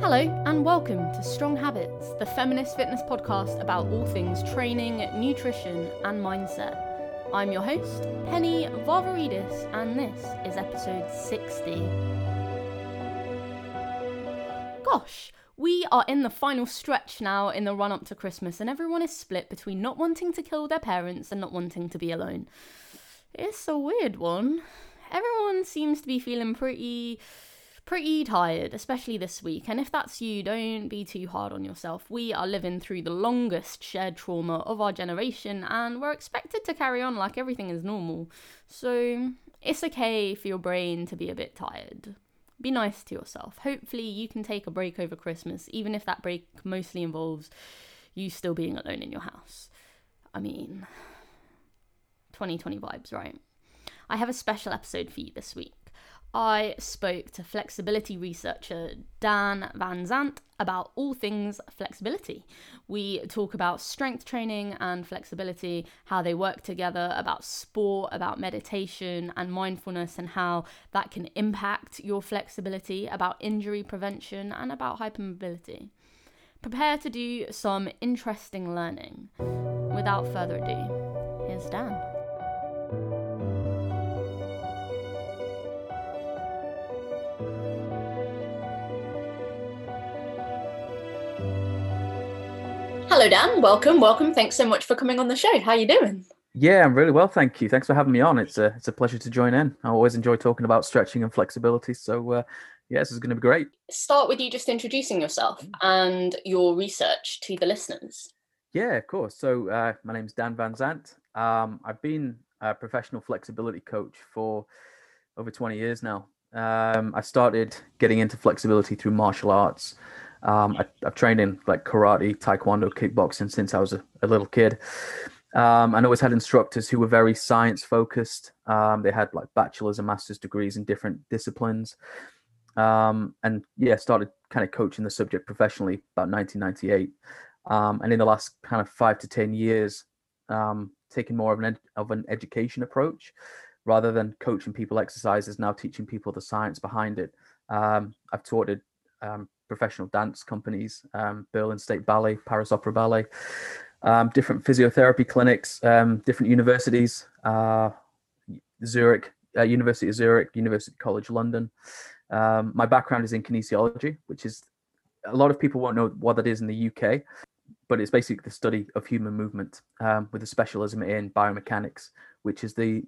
Hello, and welcome to Strong Habits, the feminist fitness podcast about all things training, nutrition, and mindset. I'm your host, Penny Varvaridis, and this is episode 60. Gosh, we are in the final stretch now in the run up to Christmas, and everyone is split between not wanting to kill their parents and not wanting to be alone. It's a weird one. Everyone seems to be feeling pretty pretty tired, especially this week. And if that's you, don't be too hard on yourself. We are living through the longest shared trauma of our generation, and we're expected to carry on like everything is normal. So it's okay for your brain to be a bit tired. Be nice to yourself. Hopefully, you can take a break over Christmas, even if that break mostly involves you still being alone in your house. I mean, 2020 vibes, right? I have a special episode for you this week. I spoke to flexibility researcher Dan Van Zant about all things flexibility. We talk about strength training and flexibility, how they work together, about sport, about meditation and mindfulness, and how that can impact your flexibility, about injury prevention, and about hypermobility. Prepare to do some interesting learning. Without further ado, here's Dan. Hello, Dan. Welcome, welcome. Thanks so much for coming on the show. How are you doing? Yeah, I'm really well, thank you. Thanks for having me on. It's a it's a pleasure to join in. I always enjoy talking about stretching and flexibility. So, uh, yeah, this is going to be great. Start with you just introducing yourself and your research to the listeners. Yeah, of course. So, uh, my name's Dan Van Zant. Um, I've been a professional flexibility coach for over 20 years now. Um, I started getting into flexibility through martial arts. Um, I, have trained in like karate, taekwondo, kickboxing since I was a, a little kid. Um, and always had instructors who were very science focused. Um, they had like bachelor's and master's degrees in different disciplines. Um, and yeah, started kind of coaching the subject professionally about 1998. Um, and in the last kind of five to 10 years, um, taking more of an, ed- of an education approach rather than coaching people exercises, now teaching people the science behind it. Um, I've taught it professional dance companies, um, Berlin State Ballet, Paris Opera Ballet, um, different physiotherapy clinics, um, different universities, uh, Zurich, uh, University of Zurich, University College London. Um, my background is in kinesiology, which is a lot of people won't know what that is in the UK, but it's basically the study of human movement um, with a specialism in biomechanics, which is the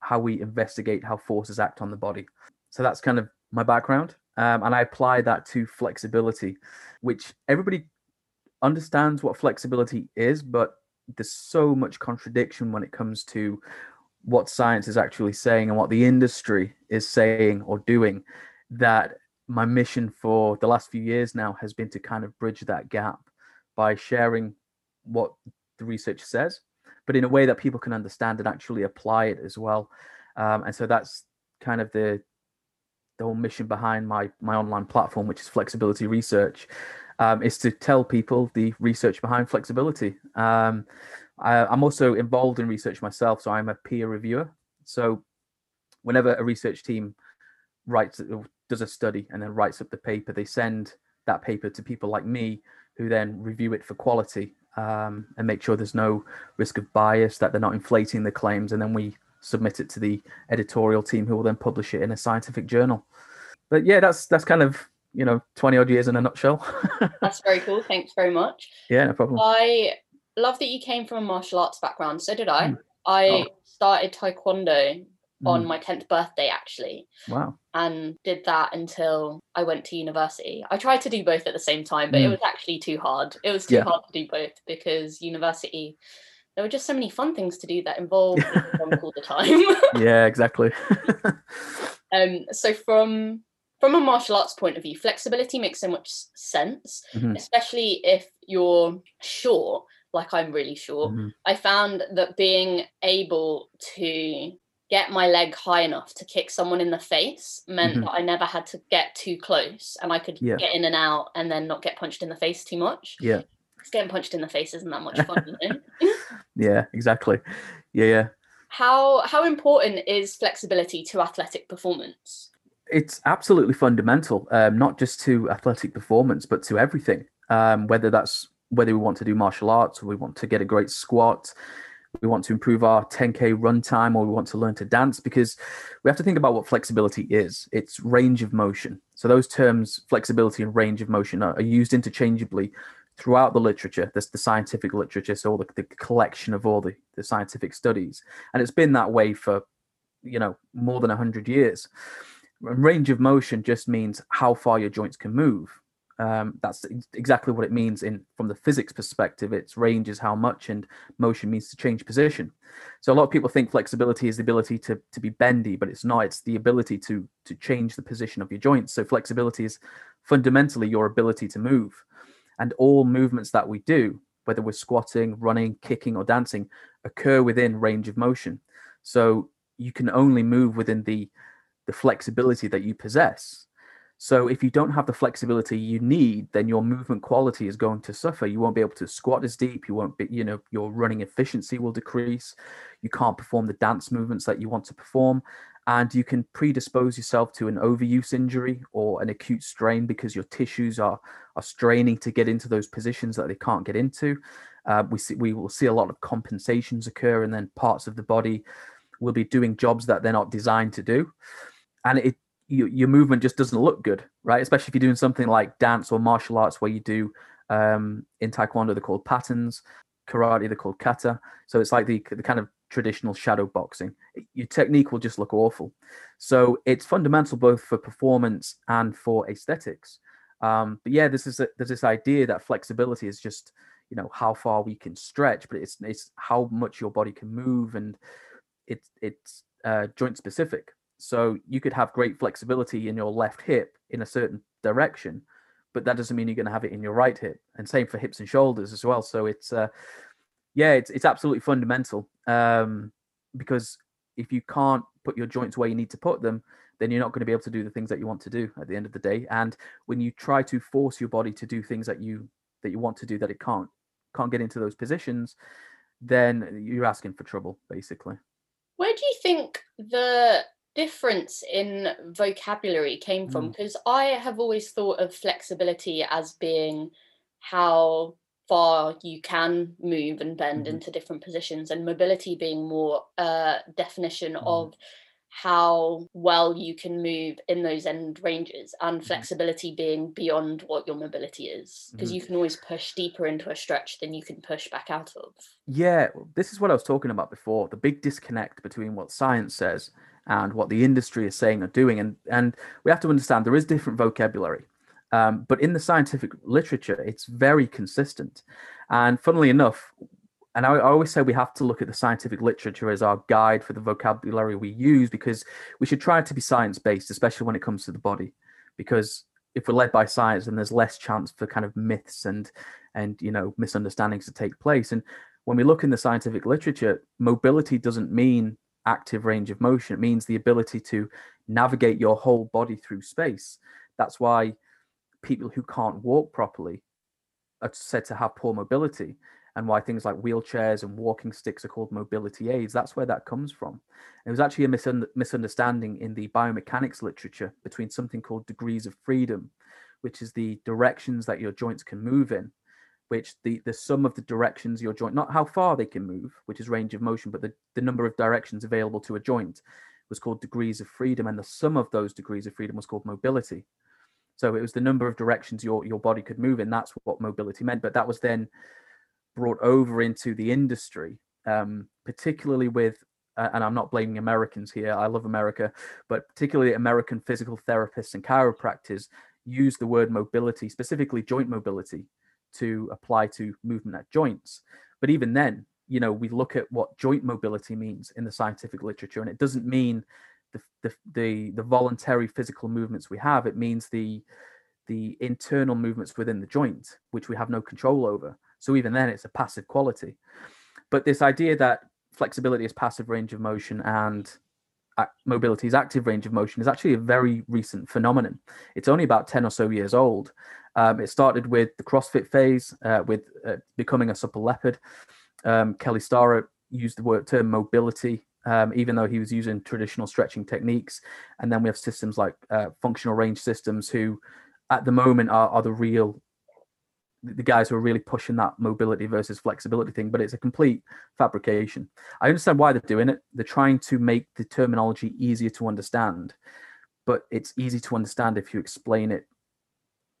how we investigate how forces act on the body. So that's kind of my background um, and I apply that to flexibility, which everybody understands what flexibility is, but there's so much contradiction when it comes to what science is actually saying and what the industry is saying or doing that my mission for the last few years now has been to kind of bridge that gap by sharing what the research says but in a way that people can understand and actually apply it as well. Um, and so that's kind of the the whole mission behind my my online platform, which is flexibility research, um, is to tell people the research behind flexibility. Um, I, am also involved in research myself, so I'm a peer reviewer. So whenever a research team writes does a study and then writes up the paper, they send that paper to people like me, who then review it for quality um, and make sure there's no risk of bias, that they're not inflating the claims, and then we submit it to the editorial team who will then publish it in a scientific journal. But yeah, that's that's kind of you know 20 odd years in a nutshell. that's very cool. Thanks very much. Yeah, no problem. I love that you came from a martial arts background. So did I. Mm. I oh. started taekwondo on mm. my 10th birthday actually. Wow. And did that until I went to university. I tried to do both at the same time, but mm. it was actually too hard. It was too yeah. hard to do both because university there were just so many fun things to do that involved all the time. yeah, exactly. um, so from from a martial arts point of view, flexibility makes so much sense, mm-hmm. especially if you're short, like I'm really short. Mm-hmm. I found that being able to get my leg high enough to kick someone in the face meant mm-hmm. that I never had to get too close and I could yeah. get in and out and then not get punched in the face too much. Yeah getting punched in the face isn't that much fun, yeah, exactly. Yeah, yeah. How how important is flexibility to athletic performance? it's absolutely fundamental, um, not just to athletic performance, but to everything. Um, whether that's whether we want to do martial arts or we want to get a great squat, we want to improve our 10k run time, or we want to learn to dance, because we have to think about what flexibility is. It's range of motion. So those terms, flexibility and range of motion, are, are used interchangeably throughout the literature. This the scientific literature, so all the, the collection of all the, the scientific studies, and it's been that way for you know more than 100 years. Range of motion just means how far your joints can move. Um, that's exactly what it means in from the physics perspective. Its range is how much and motion means to change position. So a lot of people think flexibility is the ability to, to be bendy but it's not. It's the ability to to change the position of your joints. So flexibility is fundamentally your ability to move and all movements that we do whether we're squatting running kicking or dancing occur within range of motion so you can only move within the the flexibility that you possess. So if you don't have the flexibility you need, then your movement quality is going to suffer. You won't be able to squat as deep. You won't be, you know, your running efficiency will decrease. You can't perform the dance movements that you want to perform. And you can predispose yourself to an overuse injury or an acute strain because your tissues are are straining to get into those positions that they can't get into. Uh, we see we will see a lot of compensations occur, and then parts of the body will be doing jobs that they're not designed to do, and it you, your movement just doesn't look good, right? Especially if you're doing something like dance or martial arts where you do um, in Taekwondo they're called patterns, karate they're called kata. So it's like the the kind of traditional shadow boxing. Your technique will just look awful. So it's fundamental both for performance and for aesthetics. Um, but yeah, this is a, there's this idea that flexibility is just you know how far we can stretch, but it's it's how much your body can move and it's it's uh, joint specific. So you could have great flexibility in your left hip in a certain direction, but that doesn't mean you're going to have it in your right hip. And same for hips and shoulders as well. So it's uh, yeah, it's it's absolutely fundamental um, because if you can't put your joints where you need to put them, then you're not going to be able to do the things that you want to do at the end of the day. And when you try to force your body to do things that you that you want to do that it can't can't get into those positions, then you're asking for trouble basically. Where do you think the difference in vocabulary came from? Because mm. I have always thought of flexibility as being how far you can move and bend mm-hmm. into different positions, and mobility being more a uh, definition mm. of how well you can move in those end ranges and mm-hmm. flexibility being beyond what your mobility is because mm-hmm. you can always push deeper into a stretch than you can push back out of yeah this is what i was talking about before the big disconnect between what science says and what the industry is saying or doing and and we have to understand there is different vocabulary um, but in the scientific literature it's very consistent and funnily enough and I, I, always say we have to look at the scientific literature as our guide for the vocabulary we use because we should try to be science based, especially when it comes to the body. Because if we're led by science, then there's less chance for kind of myths and and you know misunderstandings to take place. And when we look in the scientific literature, mobility doesn't mean active range of motion. It means the ability to navigate your whole body through space. That's why people who can't walk properly are said to have poor mobility and why things like wheelchairs and walking sticks are called mobility aids. That's where that comes from. It was actually a misun- misunderstanding in the biomechanics literature between something called degrees of freedom, which is the directions that your joints can move in, which the, the sum of the directions your joint, not how far they can move, which is range of motion, but the, the number of directions available to a joint was called degrees of freedom. And the sum of those degrees of freedom was called mobility. So it was the number of directions your, your body could move in. That's what mobility meant. But that was then brought over into the industry, um, particularly with, uh, and I'm not blaming Americans here, I love America, but particularly American physical therapists and chiropractors use the word mobility, specifically joint mobility, to apply to movement at joints. But even then, you know, we look at what joint mobility means in the scientific literature, and it doesn't mean the the the, the voluntary physical movements we have. It means the the internal movements within the joint, which we have no control over. So even then, it's a passive quality. But this idea that flexibility is passive range of motion and mobility is active range of motion is actually a very recent phenomenon. It's only about 10 or so years old. Um, it started with the CrossFit phase, uh, with uh, becoming a supple leopard. Um, Kelly Starrett used the word term mobility um, even though he was using traditional stretching techniques. And then we have systems like uh, functional range systems, who at the moment are, are the real the guys who are really pushing that mobility versus flexibility thing, but it's a complete fabrication. I understand why they're doing it. They're trying to make the terminology easier to understand, but it's easy to understand if you explain it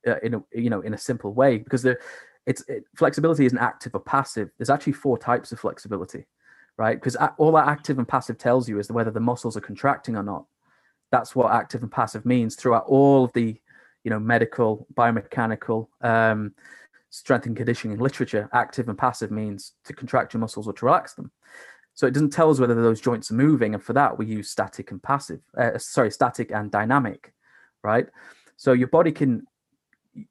uh, in a you know in a simple way because the it's it, flexibility isn't active or passive. There's actually four types of flexibility, right? Because all that active and passive tells you is whether the muscles are contracting or not. That's what active and passive means throughout all of the you know medical, biomechanical. Um, strength and conditioning literature, active and passive means to contract your muscles or to relax them. So it doesn't tell us whether those joints are moving, and for that we use static and passive. Uh, sorry, static and dynamic, right? So your body can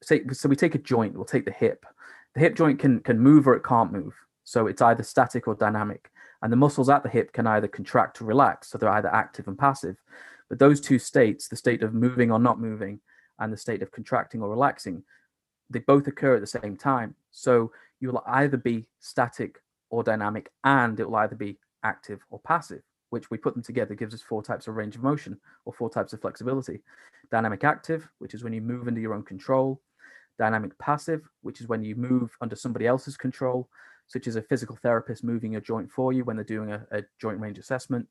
say. So we take a joint. We'll take the hip. The hip joint can can move or it can't move. So it's either static or dynamic, and the muscles at the hip can either contract or relax. So they're either active and passive. But those two states, the state of moving or not moving, and the state of contracting or relaxing, they both occur at the same time. So you will either be static or dynamic, and it will either be active or passive, which we put them together gives us four types of range of motion or four types of flexibility. Dynamic active, which is when you move under your own control. Dynamic passive, which is when you move under somebody else's control, such as a physical therapist moving a joint for you when they're doing a, a joint range assessment.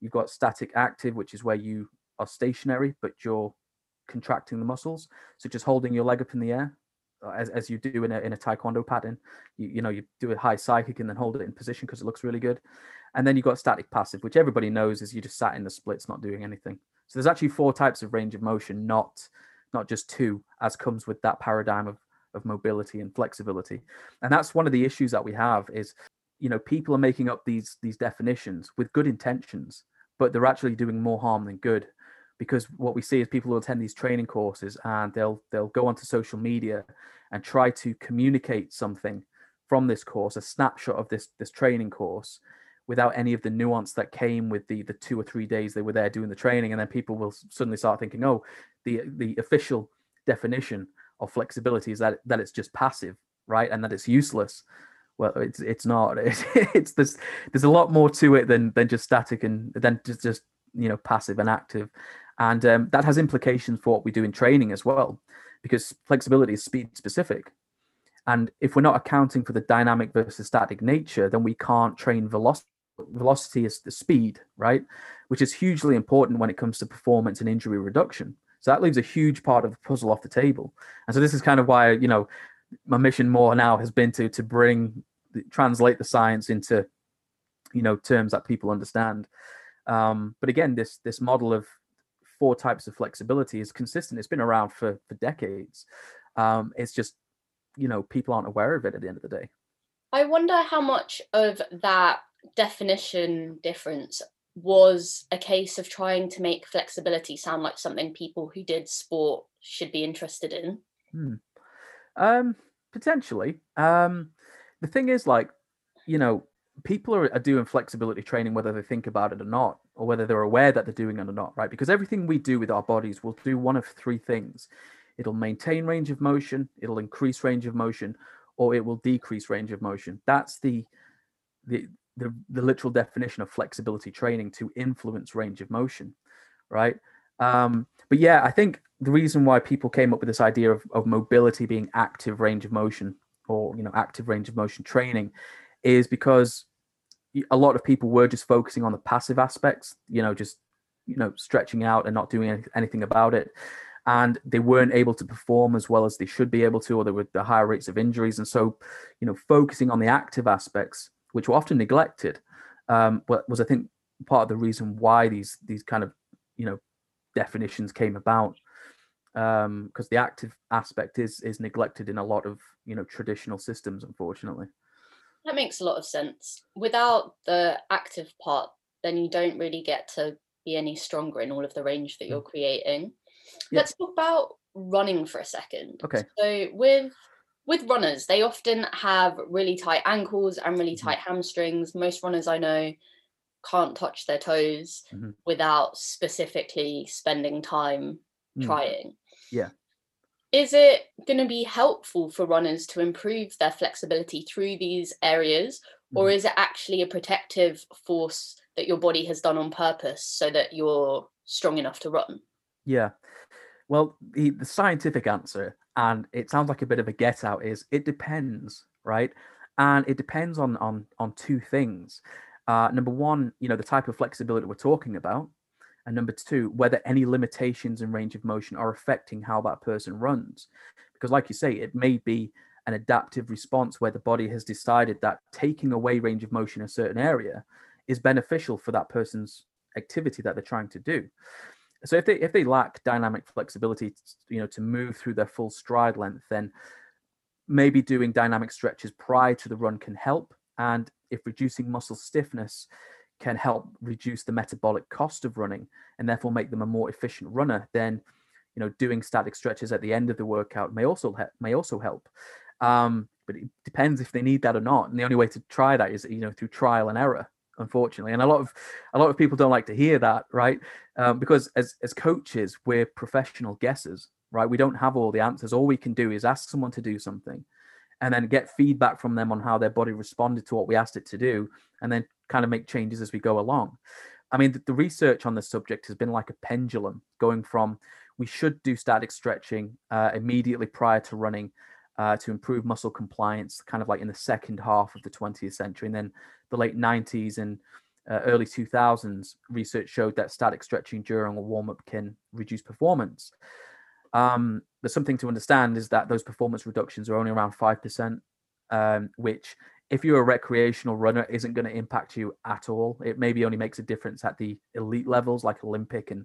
You've got static active, which is where you are stationary, but you're contracting the muscles, such as holding your leg up in the air uh, as, as you do in a, in a taekwondo pattern you, you know you do a high sidekick and then hold it in position because it looks really good. And then you've got static passive which everybody knows is you just sat in the splits not doing anything. So there's actually four types of range of motion not not just two as comes with that paradigm of of mobility and flexibility. And that's one of the issues that we have is you know people are making up these these definitions with good intentions but they're actually doing more harm than good. Because what we see is people who attend these training courses and they'll they'll go onto social media and try to communicate something from this course a snapshot of this this training course without any of the nuance that came with the the two or three days they were there doing the training. And then people will suddenly start thinking oh the the official definition of flexibility is that that it's just passive right and that it's useless well it's it's not it's, it's there's there's a lot more to it than than just static and then just just you know passive and active and um, that has implications for what we do in training as well, because flexibility is speed specific. And if we're not accounting for the dynamic versus static nature, then we can't train velocity. Velocity is the speed, right? Which is hugely important when it comes to performance and injury reduction. So that leaves a huge part of the puzzle off the table. And so this is kind of why, you know, my mission more now has been to to bring translate the science into, you know, terms that people understand. Um, but again, this this model of four types of flexibility is consistent. It's been around for for decades. Um, it's just you know people aren't aware of it at the end of the day. I wonder how much of that definition difference was a case of trying to make flexibility sound like something people who did sport should be interested in. Hmm. Um, potentially. Um, the thing is, like, you know, people are, are doing flexibility training whether they think about it or not or whether they're aware that they're doing it or not right because everything we do with our bodies will do one of three things it'll maintain range of motion it'll increase range of motion or it will decrease range of motion that's the the the, the literal definition of flexibility training to influence range of motion right? Um, but yeah i think the reason why people came up with this idea of, of mobility being active range of motion or you know active range of motion training is because a lot of people were just focusing on the passive aspects, you know, just you know stretching out and not doing anything about it. And they weren't able to perform as well as they should be able to or there were the higher rates of injuries. And so you know focusing on the active aspects which were often neglected um, was i think part of the reason why these these kind of you know definitions came about because um, the active aspect is is neglected in a lot of you know traditional systems unfortunately that makes a lot of sense. Without the active part, then you don't really get to be any stronger in all of the range that you're mm. creating. Yeah. Let's talk about running for a second. Okay. So with with runners, they often have really tight ankles and really mm-hmm. tight mm-hmm. hamstrings. Most runners I know can't touch their toes mm-hmm. without specifically spending time mm. trying. Yeah is it going to be helpful for runners to improve their flexibility through these areas or is it actually a protective force that your body has done on purpose so that you're strong enough to run? Yeah. Well, the, the scientific answer, and it sounds like a bit of a get out, is it depends, right? And it depends on on on two things. Uh, number one, you know, the type of flexibility we're talking about, and number two, whether any limitations in range of motion are affecting how that person runs. Because, like you say, it may be an adaptive response where the body has decided that taking away range of motion in a certain area is beneficial for that person's activity that they're trying to do. So if they if they lack dynamic flexibility, you know, to move through their full stride length, then maybe doing dynamic stretches prior to the run can help. And if reducing muscle stiffness can help reduce the metabolic cost of running and therefore make them a more efficient runner, then you know doing static stretches at the end of the workout may also help, may also help. Um, but it depends if they need that or not. And the only way to try that is you know through trial and error, unfortunately. And a lot of a lot of people don't like to hear that, right? Um, because as as coaches, we're professional guessers, right? We don't have all the answers. All we can do is ask someone to do something, and then get feedback from them on how their body responded to what we asked it to do, and then kind of make changes as we go along. I mean, the, the research on this subject has been like a pendulum, going from we should do static stretching uh, immediately prior to running uh, to improve muscle compliance, kind of like in the second half of the 20th century. And then the late 90s and uh, early 2000s, research showed that static stretching during a warm up can reduce performance. Um, there's something to understand is that those performance reductions are only around 5%, um, which, if you're a recreational runner, isn't going to impact you at all. It maybe only makes a difference at the elite levels, like Olympic and,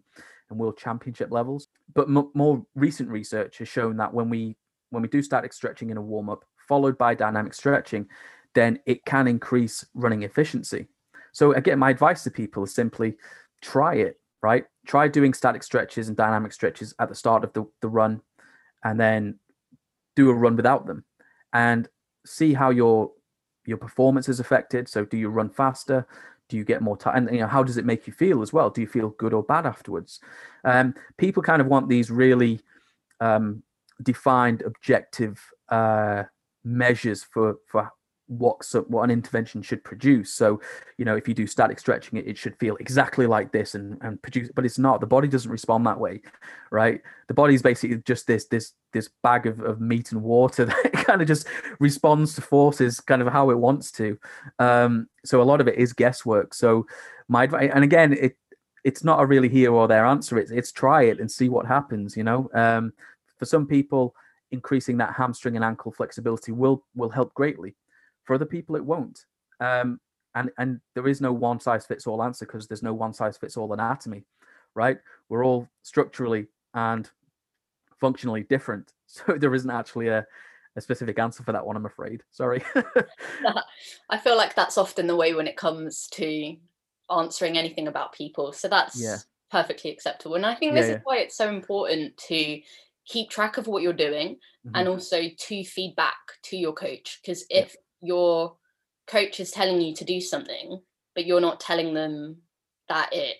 and World Championship levels. But m- more recent research has shown that when we when we do static stretching in a warm up, followed by dynamic stretching, then it can increase running efficiency. So, again, my advice to people is simply try it, right? Try doing static stretches and dynamic stretches at the start of the, the run and then do a run without them and see how your your performance is affected. So, do you run faster? Do you get more time? And you know, how does it make you feel as well? Do you feel good or bad afterwards? Um, people kind of want these really um, defined objective uh, measures for for what what an intervention should produce. So, you know, if you do static stretching, it, it should feel exactly like this and and produce, but it's not. The body doesn't respond that way, right? The body is basically just this this this bag of, of meat and water that kind of just responds to forces kind of how it wants to. Um, so a lot of it is guesswork. So my advice, and again, it it's not a really here or there answer. It's it's try it and see what happens. You know, um, for some people, increasing that hamstring and ankle flexibility will will help greatly. For other people, it won't. Um, and and there is no one size fits all answer because there's no one size fits all anatomy, right? We're all structurally and functionally different, so there isn't actually a a specific answer for that one. I'm afraid. Sorry. I feel like that's often the way when it comes to answering anything about people. So that's yeah. perfectly acceptable. And I think this yeah, yeah. is why it's so important to keep track of what you're doing mm-hmm. and also to feedback to your coach because if your coach is telling you to do something but you're not telling them that it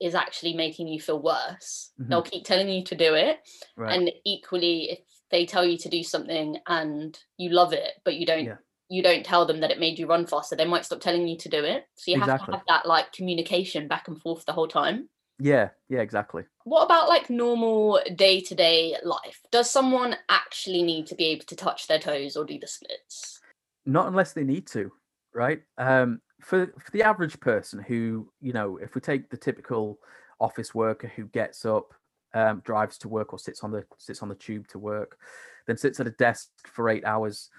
is actually making you feel worse mm-hmm. they'll keep telling you to do it right. and equally if they tell you to do something and you love it but you don't yeah. you don't tell them that it made you run faster they might stop telling you to do it so you exactly. have to have that like communication back and forth the whole time yeah, yeah, exactly. What about like normal day to day life? Does someone actually need to be able to touch their toes or do the splits? Not unless they need to, right? Um, for for the average person who, you know, if we take the typical office worker who gets up, um, drives to work or sits on the sits on the tube to work, then sits at a desk for eight hours,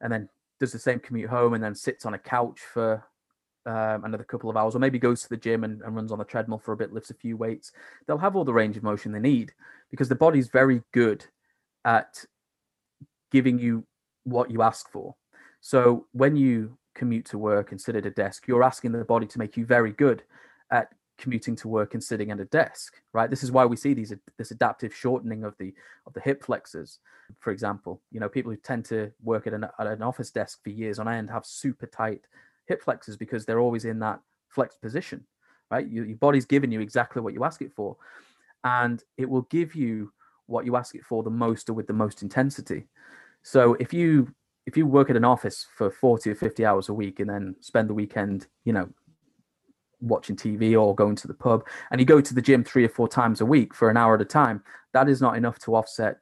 and then does the same commute home, and then sits on a couch for um, another couple of hours, or maybe goes to the gym and, and, runs on the treadmill for a bit, lifts a few weights, they'll have all the range of motion they need because the body's very good at giving you what you ask for. So when you commute to work and sit at a desk, you're asking the body to make you very good at commuting to work and sitting at a desk right this is why we see these this adaptive shortening of the of the hip flexors for example you know people who tend to work at an, at an office desk for years on end have super tight hip flexors because they're always in that flexed position, right? You, your body's giving you exactly what you ask it for, and it will give you what you ask it for the most or with the most intensity. So if you if you work at an office for 40 or 50 hours a week and then spend the weekend, you know, watching TV or going to the pub, and you go to the gym three or four times a week for an hour at a time, that is not enough to offset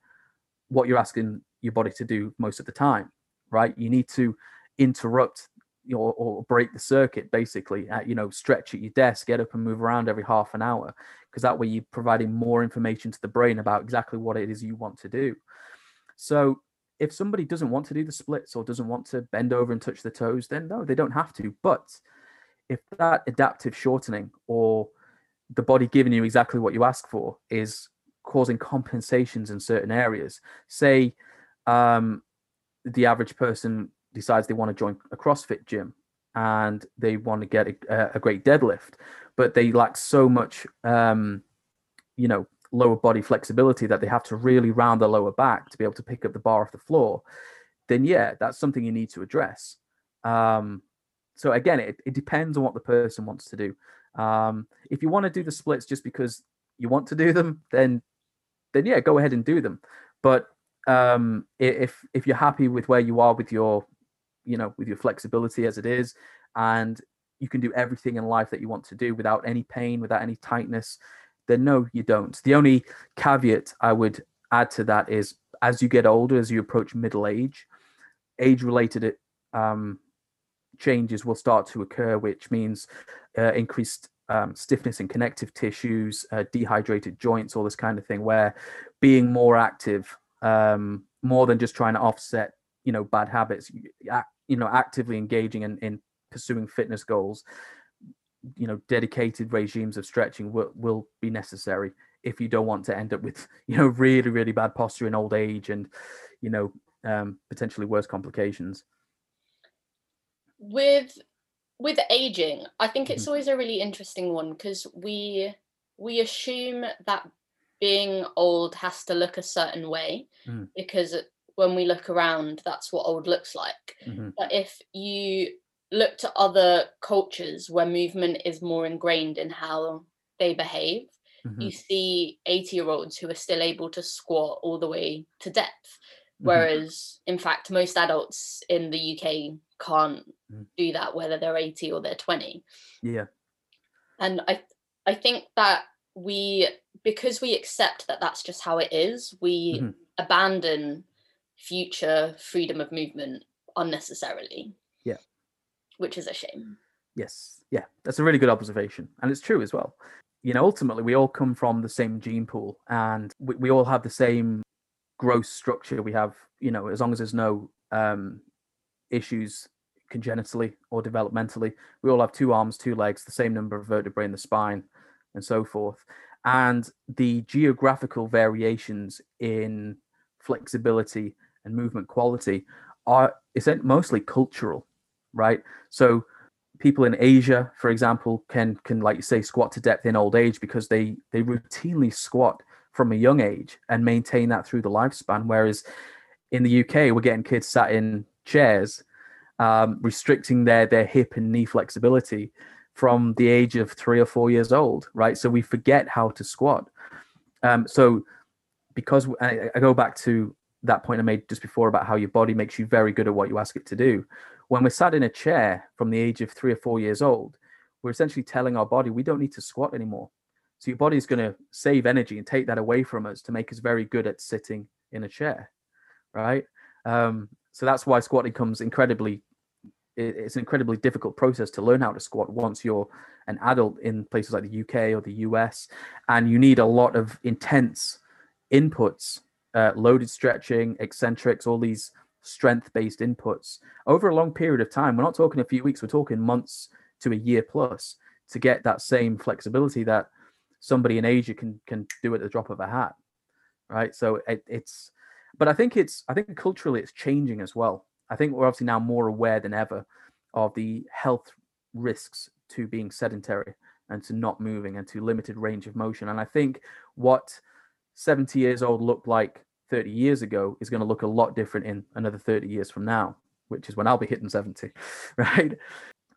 what you're asking your body to do most of the time, right? You need to interrupt or, or break the circuit basically at, you know stretch at your desk get up and move around every half an hour because that way you're providing more information to the brain about exactly what it is you want to do so if somebody doesn't want to do the splits or doesn't want to bend over and touch the toes then no they don't have to. But if that adaptive shortening or the body giving you exactly what you ask for is causing compensations in certain areas say um, the average person decides they want to join a CrossFit gym and they want to get a, a great deadlift, but they lack so much, um, you know, lower body flexibility that they have to really round the lower back to be able to pick up the bar off the floor, then yeah, that's something you need to address. Um, so again, it, it depends on what the person wants to do. Um, if you want to do the splits just because you want to do them, then then yeah, go ahead and do them. But um, if if you're happy with where you are with your you know with your flexibility as it is and you can do everything in life that you want to do without any pain without any tightness then no you don't. The only caveat i would add to that is as you get older as you approach middle age age related um, changes will start to occur which means uh, increased um, stiffness in connective tissues uh, dehydrated joints all this kind of thing where being more active um, more than just trying to offset you know bad habits you know actively engaging in, in pursuing fitness goals you know dedicated regimes of stretching will, will be necessary if you don't want to end up with you know really really bad posture in old age and you know um, potentially worse complications with with aging i think it's mm-hmm. always a really interesting one because we we assume that being old has to look a certain way mm. because when we look around, that's what old looks like. Mm-hmm. But if you look to other cultures where movement is more ingrained in how they behave, mm-hmm. you see 80 year olds who are still able to squat all the way to depth. Mm-hmm. Whereas, in fact, most adults in the UK can't mm. do that, whether they're 80 or they're 20. Yeah. And I, I think that we, because we accept that that's just how it is, we mm-hmm. abandon future freedom of movement unnecessarily. Which is a shame. Yes. Yeah. That's a really good observation. And it's true as well. You know, ultimately, we all come from the same gene pool and we, we all have the same gross structure. We have, you know, as long as there's no um, issues congenitally or developmentally, we all have two arms, two legs, the same number of vertebrae in the spine, and so forth. And the geographical variations in flexibility and movement quality are isn't mostly cultural, right? So people in Asia, for example, can can like you say squat to depth in old age because they they routinely squat from a young age and maintain that through the lifespan. Whereas in the UK, we're getting kids sat in chairs, um, restricting their their hip and knee flexibility from the age of three or four years old, right? So we forget how to squat. Um, so because I, I go back to that point I made just before about how your body makes you very good at what you ask it to do. When we're sat in a chair from the age of three or four years old, we're essentially telling our body we don't need to squat anymore. So your body is going to save energy and take that away from us to make us very good at sitting in a chair, right? Um, so that's why squatting comes incredibly. It's an incredibly difficult process to learn how to squat once you're an adult in places like the UK or the US, and you need a lot of intense inputs uh, loaded stretching, eccentrics, all these strength based inputs over a long period of time. We're not talking a few weeks, we're talking months to a year plus to get that same flexibility that somebody in Asia can can do at the drop of a hat. Right. So it, it's but I think it's I think culturally it's changing as well. I think we're obviously now more aware than ever of the health risks to being sedentary and to not moving and to limited range of motion. And I think what 70 years old looked like 30 years ago is going to look a lot different in another 30 years from now, which is when I'll be hitting 70, right?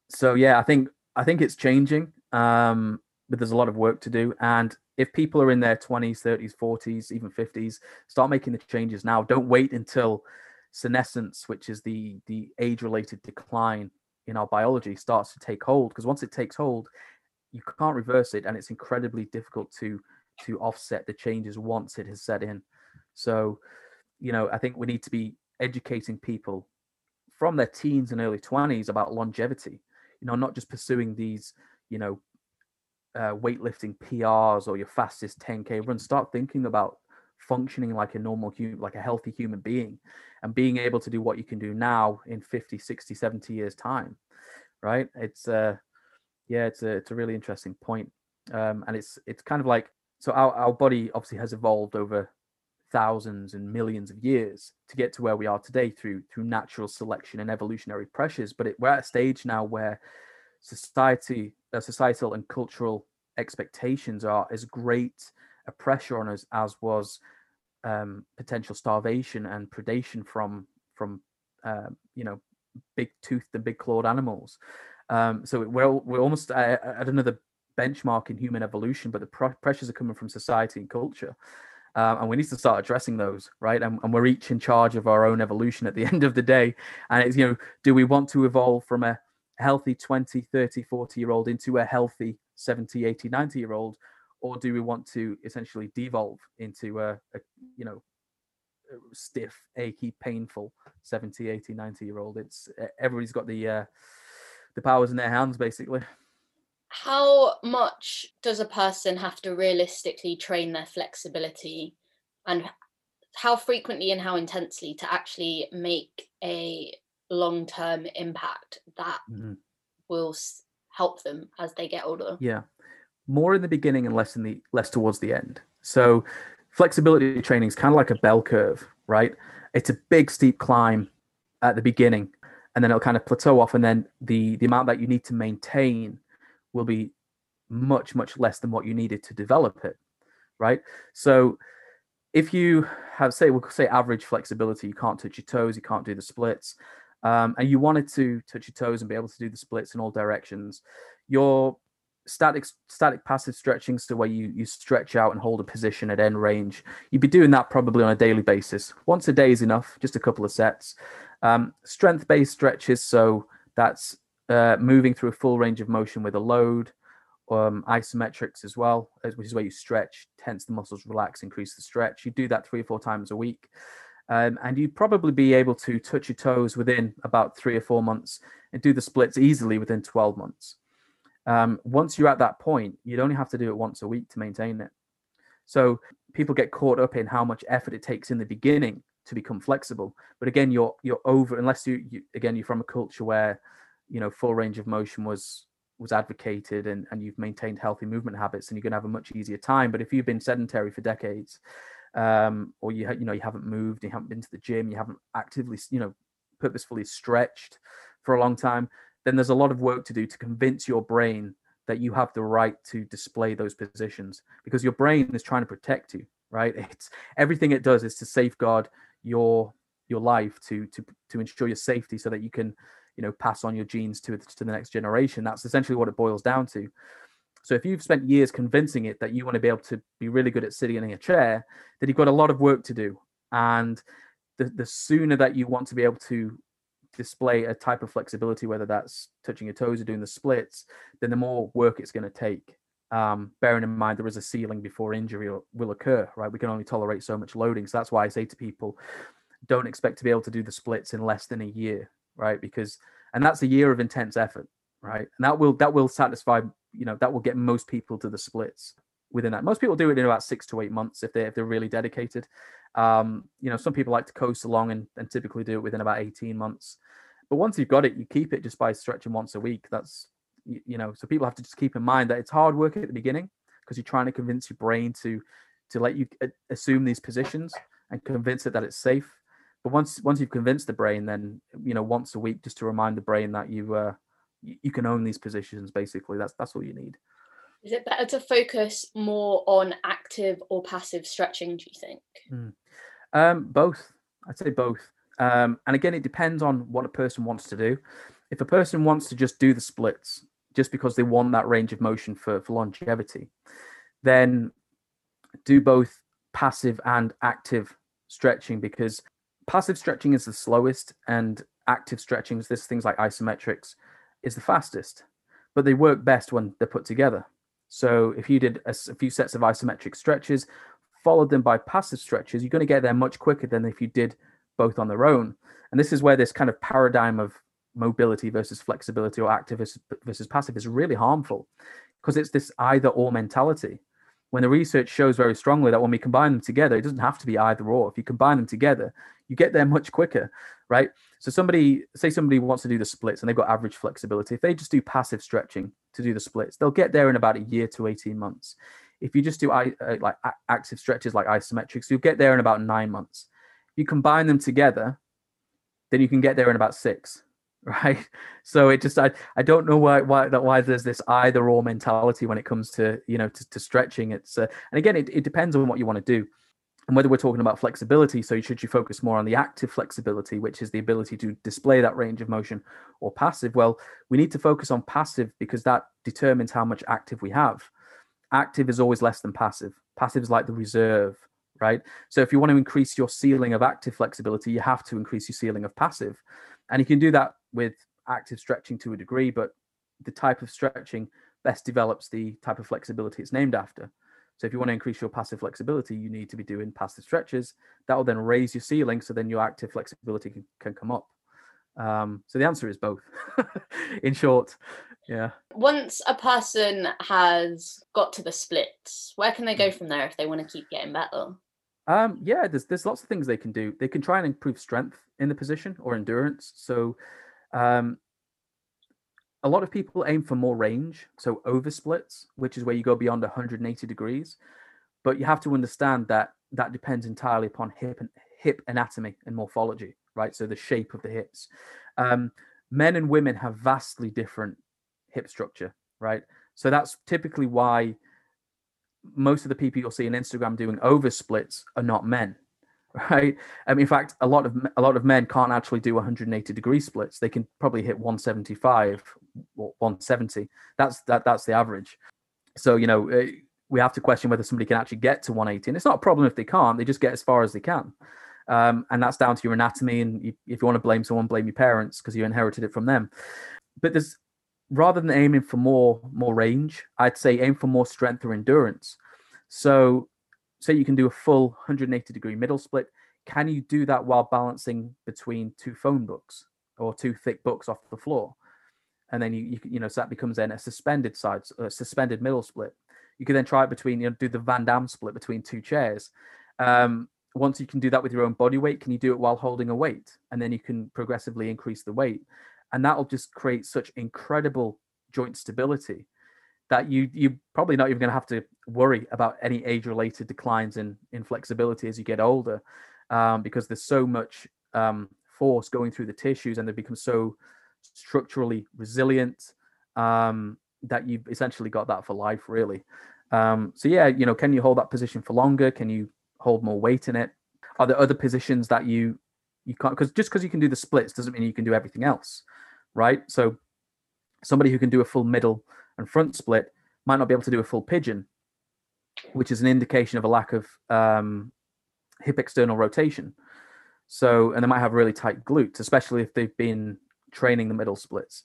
So yeah, I think I think it's changing, um, but there's a lot of work to do. And if people are in their 20s, 30s, 40s, even 50s, start making the changes now. Don't wait until senescence, which is the the age-related decline in our biology, starts to take hold. Because once it takes hold, you can't reverse it, and it's incredibly difficult to to offset the changes once it has set in. So, you know, I think we need to be educating people from their teens and early 20s about longevity you know not just pursuing these you know uh, weightlifting prs or your fastest 10k run start thinking about functioning like a normal human like a healthy human being and being able to do what you can do now in 50 60 70 years time right? It's uh yeah it's a it's a really interesting point um and it's it's kind of like so our, our body obviously has evolved over thousands and millions of years to get to where we are today through through natural selection and evolutionary pressures but it, we're at a stage now where society uh, societal and cultural expectations are as great a pressure on us as was um, potential starvation and predation from from uh, you know big toothed and big clawed animals. Um, so we're, we're almost at, at another benchmark in human evolution but the pr- pressures are coming from society and culture um, and we need to start addressing those right? And, and, we're each in charge of our own evolution at the end of the day. And it's you know do we want to evolve from a healthy 20 30 40 year old into a healthy 70 80 90 year old or do we want to essentially devolve into a, a you know stiff achy painful 70 80 90 year old it's everybody's got the uh the powers in their hands basically how much does a person have to realistically train their flexibility and how frequently and how intensely to actually make a long-term impact that mm-hmm. will help them as they get older? Yeah. More in the beginning and less in the less towards the end. So flexibility training is kind of like a bell curve right? It's a big steep climb at the beginning and then it'll kind of plateau off and then the the amount that you need to maintain will be much much less than what you needed to develop it right? So if you have say we'll say average flexibility you can't touch your toes you can't do the splits um, and you wanted to touch your toes and be able to do the splits in all directions your static static passive stretching so where you you stretch out and hold a position at end range. You'd be doing that probably on a daily basis. Once a day is enough just a couple of sets. Um, strength based stretches so that's uh, moving through a full range of motion with a load, um, isometrics as well, which is where you stretch, tense the muscles, relax, increase the stretch. You do that three or four times a week. Um, and you'd probably be able to touch your toes within about three or four months and do the splits easily within 12 months. Um, once you're at that point, you'd only have to do it once a week to maintain it. So people get caught up in how much effort it takes in the beginning to become flexible. But again, you're you're over unless you, you again you're from a culture where you know full range of motion was was advocated and, and you've maintained healthy movement habits and you're going to have a much easier time. But if you've been sedentary for decades um, or you you know you haven't moved you haven't been to the gym you haven't actively you know purposefully stretched for a long time then there's a lot of work to do to convince your brain that you have the right to display those positions because your brain is trying to protect you right? It's everything it does is to safeguard your your life to to to ensure your safety so that you can you know pass on your genes to to the next generation. That's essentially what it boils down to. So if you've spent years convincing it that you want to be able to be really good at sitting in a chair then you've got a lot of work to do. And the, the sooner that you want to be able to display a type of flexibility whether that's touching your toes or doing the splits then the more work it's going to take. Um, bearing in mind there is a ceiling before injury will occur right? We can only tolerate so much loading. So that's why i say to people don't expect to be able to do the splits in less than a year right? Because and that's a year of intense effort, right? And that will that will satisfy, you know, that will get most people to the splits within that. Most people do it in about six to eight months if they if they're really dedicated. Um, you know, some people like to coast along and, and typically do it within about 18 months. But once you've got it, you keep it just by stretching once a week. That's you, you know, so people have to just keep in mind that it's hard work at the beginning because you're trying to convince your brain to to let you assume these positions and convince it that it's safe but once once you've convinced the brain, then you know once a week just to remind the brain that you uh, you, you can own these positions. Basically, that's that's all you need. Is it better to focus more on active or passive stretching? Do you think? Mm. Um, both. I'd say both. Um, and again, it depends on what a person wants to do. If a person wants to just do the splits just because they want that range of motion for, for longevity, then do both passive and active stretching because passive stretching is the slowest, and active stretching, this things like isometrics, is the fastest. But they work best when they're put together. So if you did a, a few sets of isometric stretches, followed them by passive stretches, you're going to get there much quicker than if you did both on their own. And this is where this kind of paradigm of mobility versus flexibility or active versus, versus passive is really harmful because it's this either or mentality. When the research shows very strongly that when we combine them together, it doesn't have to be either or. If you combine them together, you get there much quicker, right? So somebody, say somebody wants to do the splits and they've got average flexibility. If they just do passive stretching to do the splits, they'll get there in about a year to 18 months. If you just do uh, like active stretches like isometrics, you'll get there in about nine months. If you combine them together, then you can get there in about six right? So it just i, I don't know why why that why there's this either or mentality when it comes to you know to, to stretching. It's uh, and again it, it depends on what you want to do and whether we're talking about flexibility. So should you focus more on the active flexibility which is the ability to display that range of motion or passive? Well we need to focus on passive because that determines how much active we have. Active is always less than passive. Passive is like the reserve right? So if you want to increase your ceiling of active flexibility you have to increase your ceiling of passive. And you can do that with active stretching to a degree, but the type of stretching best develops the type of flexibility it's named after. So if you want to increase your passive flexibility, you need to be doing passive stretches. That will then raise your ceiling, so then your active flexibility can, can come up. Um, so the answer is both. In short, yeah. Once a person has got to the splits, where can they go mm. from there if they want to keep getting better? Um, yeah, there's there's lots of things they can do. They can try and improve strength in the position or endurance. So, um, a lot of people aim for more range, so over splits, which is where you go beyond 180 degrees. But you have to understand that that depends entirely upon hip and hip anatomy and morphology, right? So the shape of the hips. Um, men and women have vastly different hip structure, right? So that's typically why most of the people you'll see on Instagram doing over splits are not men, right? Um, in fact, a lot of a lot of men can't actually do 180 degree splits. They can probably hit 175 or 170. That's that that's the average. So you know uh, we have to question whether somebody can actually get to 180, and it's not a problem if they can't. They just get as far as they can. Um, and that's down to your anatomy. And you, if you want to blame someone, blame your parents because you inherited it from them. But there's rather than aiming for more more range, I'd say aim for more strength or endurance. So, say you can do a full 180 degree middle split. Can you do that while balancing between two phone books or two thick books off the floor? And then you you, you know so that becomes then a suspended side, a suspended middle split. You can then try it between you know do the Van Damme split between two chairs. Um, once you can do that with your own body weight, can you do it while holding a weight? And then you can progressively increase the weight and that'll just create such incredible joint stability that you you probably not even going to have to worry about any age related declines in in flexibility as you get older um, because there's so much um, force going through the tissues and they become so structurally resilient um, that you've essentially got that for life really. Um, so yeah you know can you hold that position for longer? Can you hold more weight in it? Are there other positions that you you can't because just because you can do the splits doesn't mean you can do everything else right? So somebody who can do a full middle and front split might not be able to do a full pigeon, which is an indication of a lack of um, hip external rotation. So, and they might have really tight glutes, especially if they've been training the middle splits.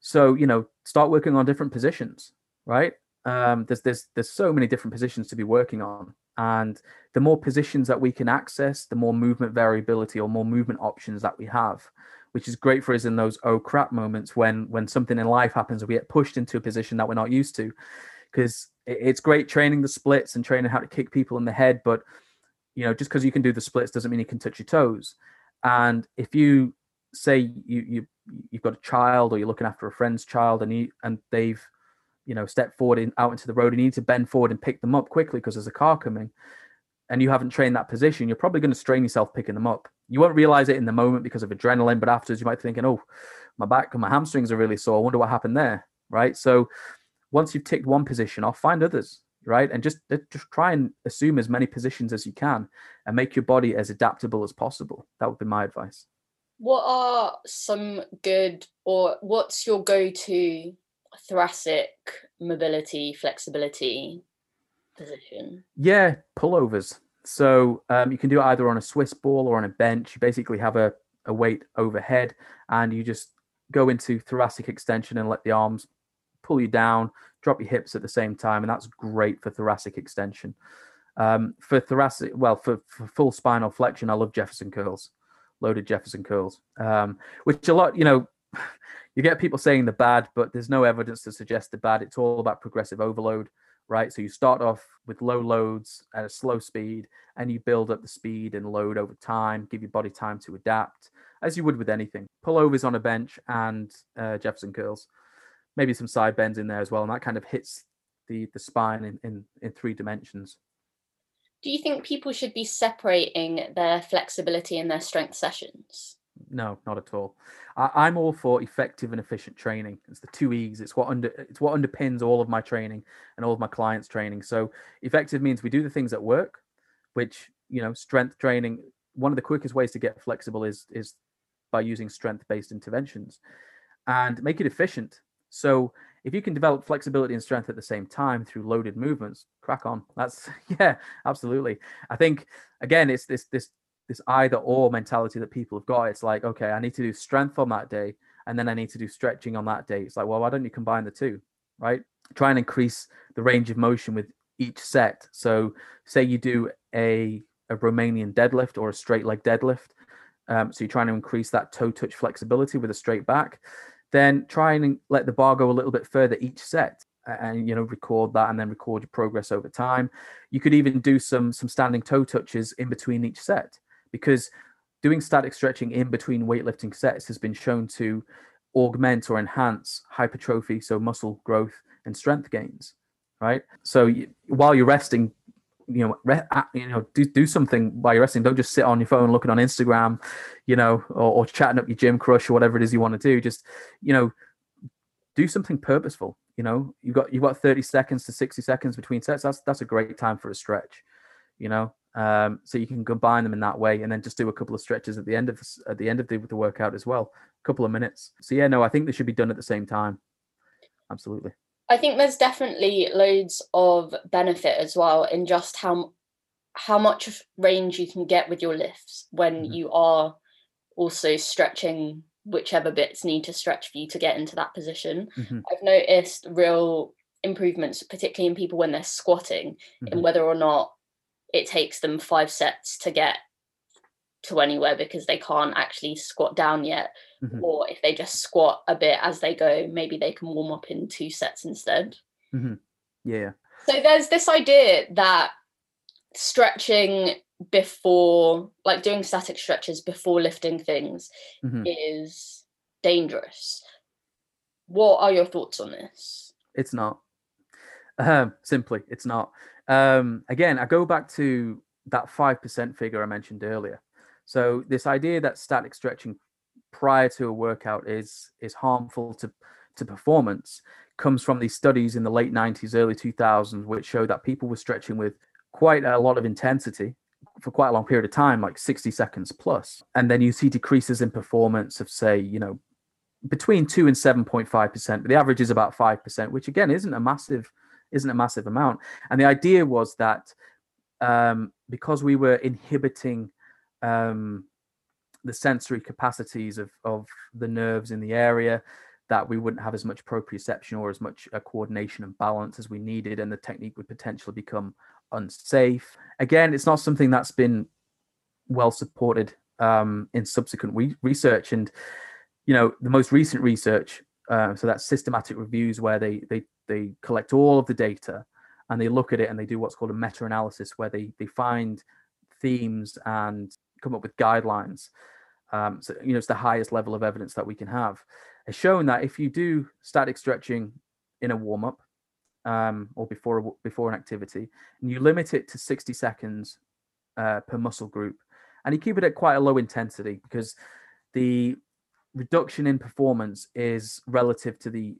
So, you know, start working on different positions, right? Um, there's there's there's so many different positions to be working on, and the more positions that we can access, the more movement variability or more movement options that we have which is great for us in those oh crap moments when when something in life happens and we get pushed into a position that we're not used to. Because it's great training the splits and training how to kick people in the head but you know just because you can do the splits doesn't mean you can touch your toes. And if you say you you you've got a child or you're looking after a friend's child and you and they've you know stepped forward in, out into the road and you need to bend forward and pick them up quickly because there's a car coming and you haven't trained that position, you're probably going to strain yourself picking them up. You won't realize it in the moment because of adrenaline, but afterwards you might be thinking, oh, my back and my hamstrings are really sore. I wonder what happened there. Right. So once you've ticked one position off, find others. Right. And just, just try and assume as many positions as you can and make your body as adaptable as possible. That would be my advice. What are some good or what's your go to thoracic mobility, flexibility position? Yeah, pullovers. So um, you can do it either on a Swiss ball or on a bench. You basically have a, a weight overhead and you just go into thoracic extension and let the arms pull you down, drop your hips at the same time. And that's great for thoracic extension. Um, for thoracic, well, for, for full spinal flexion, I love Jefferson curls, loaded Jefferson curls, um, which a lot, you know, you get people saying the bad, but there's no evidence to suggest the bad. It's all about progressive overload right? So you start off with low loads at a slow speed and you build up the speed and load over time, give your body time to adapt, as you would with anything. Pullovers on a bench and uh, Jefferson curls, maybe some side bends in there as well. And that kind of hits the, the spine in, in, in three dimensions. Do you think people should be separating their flexibility and their strength sessions? No, not at all. I, am all for effective and efficient training. It's the two E's. It's what under it's what underpins all of my training and all of my clients' training. So effective means we do the things that work, which you know, strength training. One of the quickest ways to get flexible is is by using strength-based interventions, and make it efficient. So if you can develop flexibility and strength at the same time through loaded movements, crack on. That's yeah, absolutely. I think again, it's this this this either or mentality that people have got. It's like, okay, I need to do strength on that day, and then I need to do stretching on that day. It's like, well, why don't you combine the two, right? Try and increase the range of motion with each set. So, say you do a a Romanian deadlift or a straight leg deadlift. Um, so you're trying to increase that toe touch flexibility with a straight back. Then try and let the bar go a little bit further each set and you know record that and then record your progress over time you could even do some some standing toe touches in between each set because doing static stretching in between weightlifting sets has been shown to augment or enhance hypertrophy, so muscle growth and strength gains. Right. So you, while you're resting, you know, re- you know, do do something while you're resting. Don't just sit on your phone looking on Instagram, you know, or, or chatting up your gym crush or whatever it is you want to do. Just, you know, do something purposeful. You know, you've got you've got 30 seconds to 60 seconds between sets. That's that's a great time for a stretch. You know, um, so you can combine them in that way, and then just do a couple of stretches at the end of at the end of the, the workout as well, a couple of minutes. So yeah, no, I think they should be done at the same time. Absolutely. I think there's definitely loads of benefit as well in just how how much range you can get with your lifts when mm-hmm. you are also stretching whichever bits need to stretch for you to get into that position. Mm-hmm. I've noticed real improvements, particularly in people when they're squatting, mm-hmm. in whether or not it takes them five sets to get to anywhere because they can't actually squat down yet. Mm-hmm. Or if they just squat a bit as they go, maybe they can warm up in two sets instead. Mm-hmm. Yeah. So there's this idea that stretching before, like doing static stretches before lifting things, mm-hmm. is dangerous. What are your thoughts on this? It's not. Um, simply, it's not. Um, again, I go back to that 5% figure I mentioned earlier. So this idea that static stretching prior to a workout is is harmful to to performance comes from these studies in the late 90s early 2000s which show that people were stretching with quite a lot of intensity for quite a long period of time like 60 seconds plus and then you see decreases in performance of say you know between 2 and 7.5% but the average is about 5% which again isn't a massive isn't a massive amount. And the idea was that um, because we were inhibiting um, the sensory capacities of, of the nerves in the area, that we wouldn't have as much proprioception or as much uh, coordination and balance as we needed, and the technique would potentially become unsafe. Again, it's not something that's been well supported um, in subsequent re- research, and you know the most recent research. Uh, so that's systematic reviews where they they they collect all of the data and they look at it and they do what's called a meta-analysis where they they find themes and come up with guidelines um, so you know it's the highest level of evidence that we can have. Has shown that if you do static stretching in a warm-up um, or before before an activity and you limit it to 60 seconds uh, per muscle group and you keep it at quite a low intensity because the reduction in performance is relative to the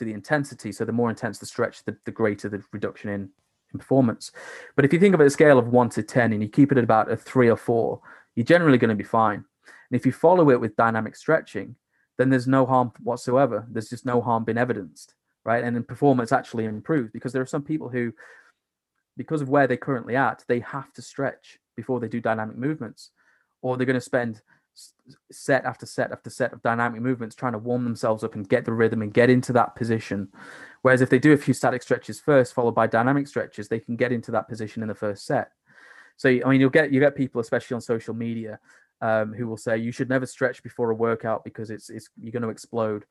to the intensity. So the more intense the stretch, the, the greater the reduction in, in performance. But if you think of it a scale of one to 10 and you keep it at about a three or four, you're generally going to be fine. And if you follow it with dynamic stretching, then there's no harm whatsoever. There's just no harm been evidenced, right? And then performance actually improves because there are some people who because of where they're currently at, they have to stretch before they do dynamic movements, or they're going to spend set after set after set of dynamic movements trying to warm themselves up and get the rhythm and get into that position. Whereas if they do a few static stretches first, followed by dynamic stretches, they can get into that position in the first set. So I mean, you'll get you get people, especially on social media, um, who will say you should never stretch before a workout because it's it's you're going to explode.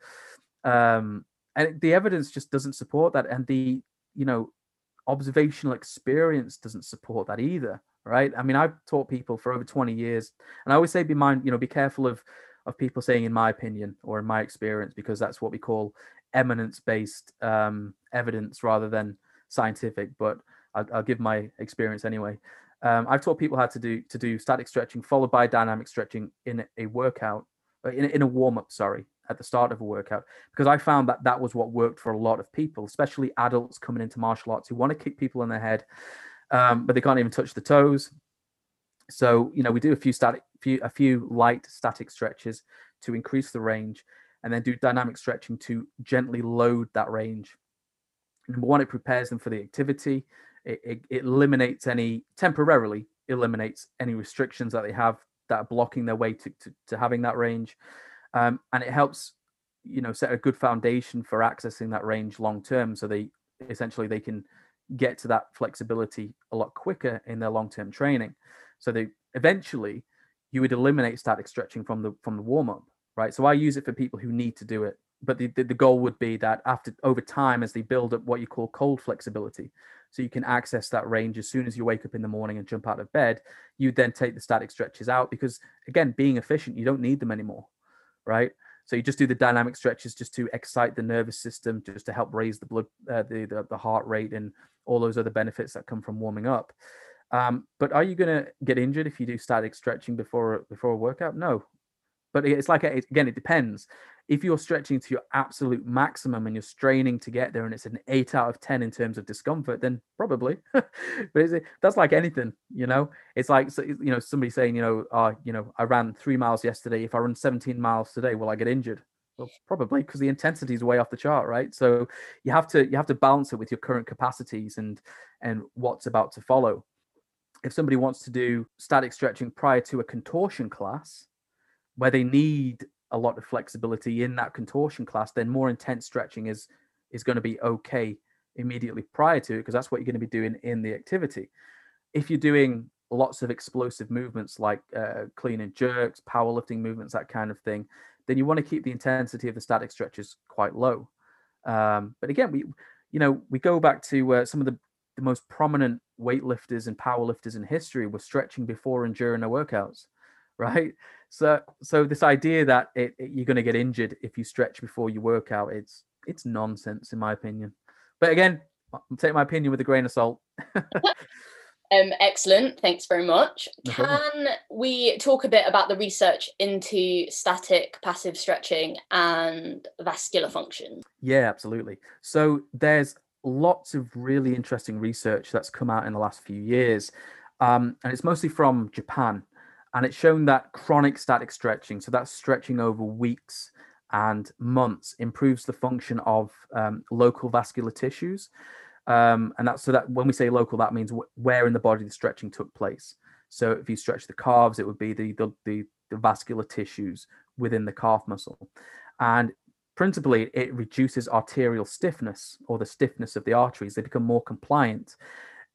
Um, and the evidence just doesn't support that, and the you know observational experience doesn't support that either right? I mean i've taught people for over 20 years and i always say be mind you know be careful of of people saying in my opinion or in my experience because that's what we call eminence based um, evidence rather than scientific but I'll, I'll give my experience anyway. Um, i've taught people how to do to do static stretching followed by dynamic stretching in a workout uh, in, in a warm-up sorry at the start of a workout because I found that that was what worked for a lot of people, especially adults coming into martial arts who want to kick people in the head, um, but they can't even touch the toes. So you know we do a few static, few a few light static stretches to increase the range, and then do dynamic stretching to gently load that range. Number one, it prepares them for the activity. It, it, it eliminates any temporarily eliminates any restrictions that they have that are blocking their way to, to, to having that range um, and it helps you know set a good foundation for accessing that range long term so they essentially they can get to that flexibility a lot quicker in their long term training so they eventually you would eliminate static stretching from the from the warm up right so i use it for people who need to do it but the, the, the goal would be that after over time as they build up what you call cold flexibility so you can access that range as soon as you wake up in the morning and jump out of bed you then take the static stretches out because again being efficient you don't need them anymore right? So you just do the dynamic stretches just to excite the nervous system, just to help raise the blood, uh, the, the, the heart rate, and all those other benefits that come from warming up. Um, but are you going to get injured if you do static stretching before before a workout? No, but it's like again, it depends if you're stretching to your absolute maximum and you're straining to get there and it's an eight out of 10 in terms of discomfort, then probably. but it, that's like anything, you know, it's like, you know, somebody saying, you know, uh, you know, I ran three miles yesterday. If I run 17 miles today, will I get injured? Well, probably because the intensity is way off the chart, right? So you have to, you have to balance it with your current capacities and, and what's about to follow. If somebody wants to do static stretching prior to a contortion class, where they need a lot of flexibility in that contortion class, then more intense stretching is is going to be okay immediately prior to it because that's what you're going to be doing in the activity. If you're doing lots of explosive movements like uh, clean and jerks, powerlifting movements, that kind of thing, then you want to keep the intensity of the static stretches quite low. Um, but again, we, you know, we go back to uh, some of the, the most prominent weightlifters and powerlifters in history were stretching before and during their workouts, right? So so this idea that it, it, you're going to get injured if you stretch before you work out, it's it's nonsense in my opinion. But again, take my opinion with a grain of salt. Um, excellent. Thanks very much. Can we talk a bit about the research into static passive stretching and vascular function? Yeah, absolutely. So there's lots of really interesting research that's come out in the last few years. Um, and it's mostly from Japan and it's shown that chronic static stretching, so that's stretching over weeks and months, improves the function of um, local vascular tissues. Um, and that's so that when we say local, that means where in the body the stretching took place. So if you stretch the calves, it would be the, the, the, the vascular tissues within the calf muscle. And principally, it reduces arterial stiffness or the stiffness of the arteries. They become more compliant.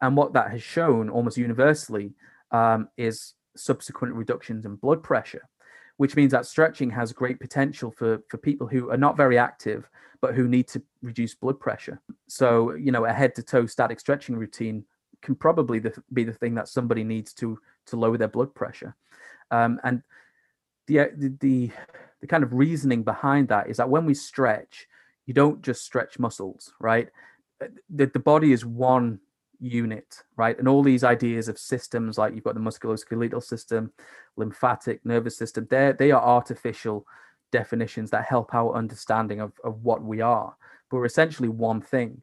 And what that has shown almost universally um, is subsequent reductions in blood pressure, which means that stretching has great potential for, for people who are not very active, but who need to reduce blood pressure. So, you know, a head to toe static stretching routine can probably the, be the thing that somebody needs to to lower their blood pressure. Um, and the, the, the the kind of reasoning behind that is that when we stretch, you don't just stretch muscles, right? The, the body is one unit, right? And all these ideas of systems, like you've got the musculoskeletal system, lymphatic nervous system, they they are artificial definitions that help our understanding of, of what we are. But we're essentially one thing.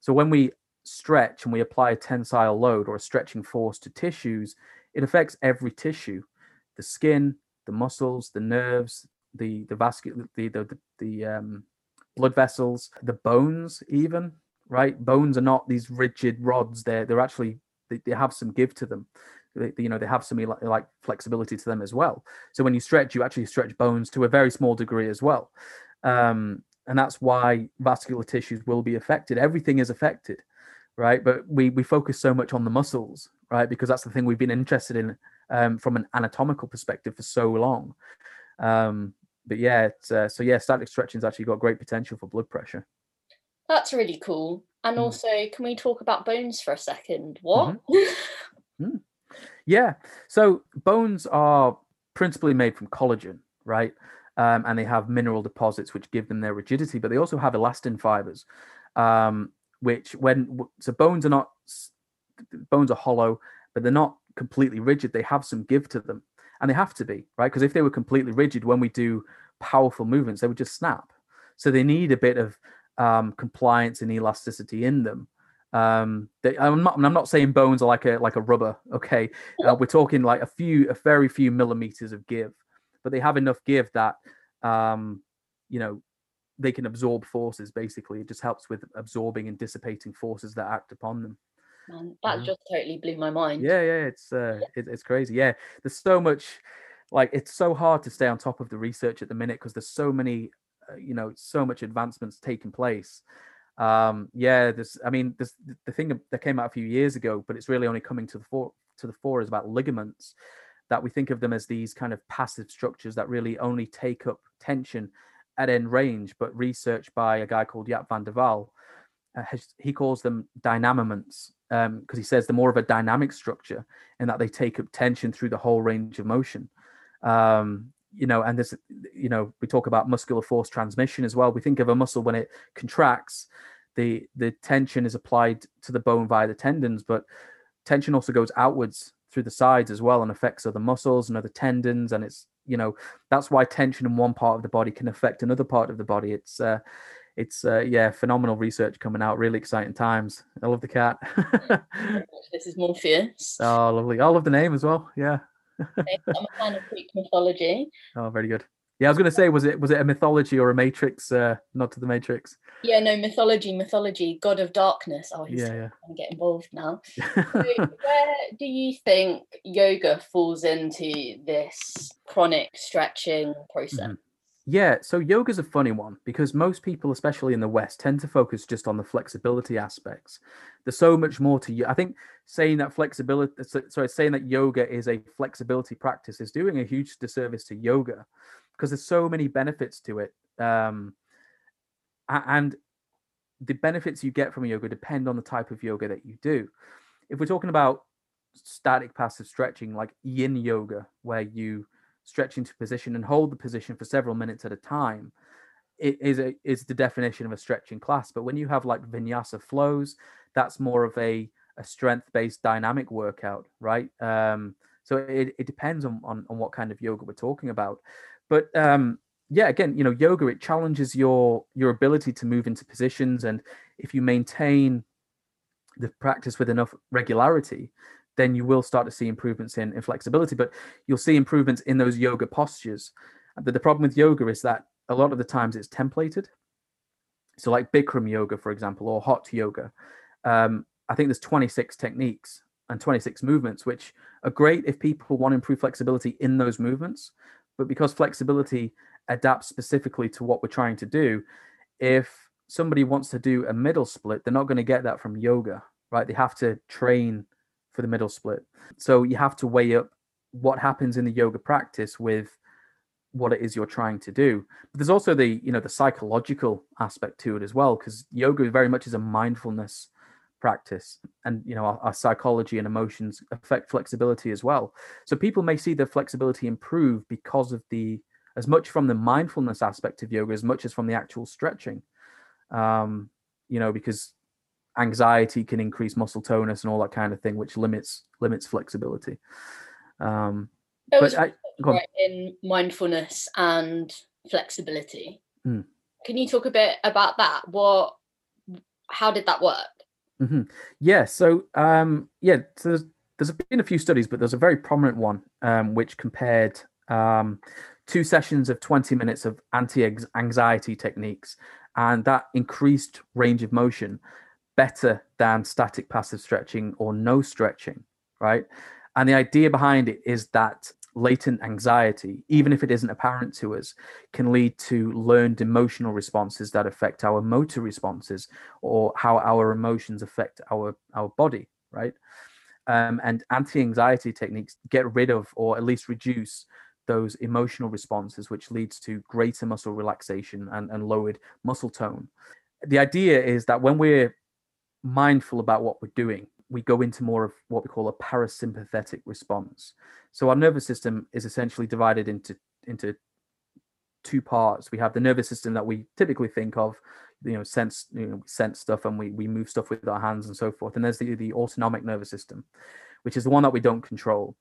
So when we stretch and we apply a tensile load or a stretching force to tissues, it affects every tissue, the skin, the muscles, the nerves, the the vascular, the the, the, the um, blood vessels, the bones, even right? Bones are not these rigid rods. They're they're actually they, they have some give to them. They, you know, they have some like, flexibility to them as well. So when you stretch, you actually stretch bones to a very small degree as well. Um, and that's why vascular tissues will be affected. Everything is affected, right? But we we focus so much on the muscles, right? Because that's the thing we've been interested in um, from an anatomical perspective for so long. Um, but yeah, uh, so yeah, static stretching's actually got great potential for blood pressure. That's really cool. And mm. also, can we talk about bones for a second? What? Mm-hmm. mm. Yeah. So bones are principally made from collagen, right? Um, and they have mineral deposits which give them their rigidity, but they also have elastin fibers, um, which when so bones are not bones are hollow, but they're not completely rigid. They have some give to them, and they have to be right because if they were completely rigid, when we do powerful movements, they would just snap. So they need a bit of um, compliance and elasticity in them. Um, they, I'm not. I'm not saying bones are like a like a rubber. Okay, uh, we're talking like a few, a very few millimeters of give, but they have enough give that, um, you know, they can absorb forces. Basically, it just helps with absorbing and dissipating forces that act upon them. Man, that yeah. just totally blew my mind. Yeah, yeah, it's uh, it, it's crazy. Yeah, there's so much. Like it's so hard to stay on top of the research at the minute because there's so many, you know, so much advancements taking place. Um, yeah, this. I mean, this the thing that came out a few years ago, but it's really only coming to the fore to the fore is about ligaments. That we think of them as these kind of passive structures that really only take up tension at end range. But research by a guy called Jaap van der Wal, uh, has, he calls them dynamoments because um, he says they're more of a dynamic structure in that they take up tension through the whole range of motion. Um, you know, and this, you know, we talk about muscular force transmission as well. We think of a muscle when it contracts, the the tension is applied to the bone via the tendons, but tension also goes outwards through the sides as well and affects other muscles and other tendons. And it's, you know, that's why tension in one part of the body can affect another part of the body. It's, uh, it's uh, yeah, phenomenal research coming out. Really exciting times. I love the cat. this is Morpheus. Oh, lovely. I love the name as well. Yeah. I'm a fan of Greek mythology. Oh, very good. Yeah, I was going to say, was it was it a mythology or a Matrix? Uh, not to the Matrix. Yeah, no mythology, mythology, God of Darkness. Oh, he's yeah, yeah. going to get involved now. so where do you think yoga falls into this chronic stretching process? Mm-hmm. Yeah, so yoga's a funny one because most people, especially in the West, tend to focus just on the flexibility aspects. There's so much more to you. I think saying that flexibility, sorry, saying that yoga is a flexibility practice is doing a huge disservice to yoga because there's so many benefits to it. Um, and the benefits you get from yoga depend on the type of yoga that you do. If we're talking about static passive stretching, like yin yoga, where you stretch into position and hold the position for several minutes at a time it is a, is the definition of a stretching class. But when you have like vinyasa flows that's more of a, a strength based dynamic workout right? Um, so it, it depends on, on, on what kind of yoga we're talking about. But um, yeah again you know yoga it challenges your your ability to move into positions. And if you maintain the practice with enough regularity then you will start to see improvements in, in flexibility. But you'll see improvements in those yoga postures. But the problem with yoga is that a lot of the times it's templated. So, like Bikram yoga, for example, or hot yoga, um, I think there's 26 techniques and 26 movements, which are great if people want to improve flexibility in those movements. But because flexibility adapts specifically to what we're trying to do, if somebody wants to do a middle split, they're not going to get that from yoga, right? They have to train for the middle split. So you have to weigh up what happens in the yoga practice with what it is you're trying to do. But there's also the, you know, the psychological aspect to it as well, because yoga very much is a mindfulness practice and you know our, our, psychology and emotions affect flexibility as well so people may see their flexibility improve because of the as much from the mindfulness aspect of yoga as much as from the actual stretching um you know because anxiety can increase muscle tonus and all that kind of thing, which limits limits flexibility. Um, but I, in mindfulness and flexibility. Mm. Can you talk a bit about that? What, how did that work? Mm-hmm. Yeah. So um, yeah, so there's, there's been a few studies, but there's a very prominent one um, which compared um, two sessions of 20 minutes of anti-anxiety techniques, and that increased range of motion better than static passive stretching or no stretching, right? And the idea behind it is that latent anxiety, even if it isn't apparent to us, can lead to learned emotional responses that affect our motor responses or how our emotions affect our, our body, right? Um, and anti anxiety techniques get rid of or at least reduce those emotional responses, which leads to greater muscle relaxation and, and lowered muscle tone. The idea is that when we're mindful about what we're doing, we go into more of what we call a parasympathetic response. So our nervous system is essentially divided into into two parts. We have the nervous system that we typically think of, you know, sense you know, sense stuff and we we move stuff with our hands and so forth. And there's the the autonomic nervous system, which is the one that we don't control.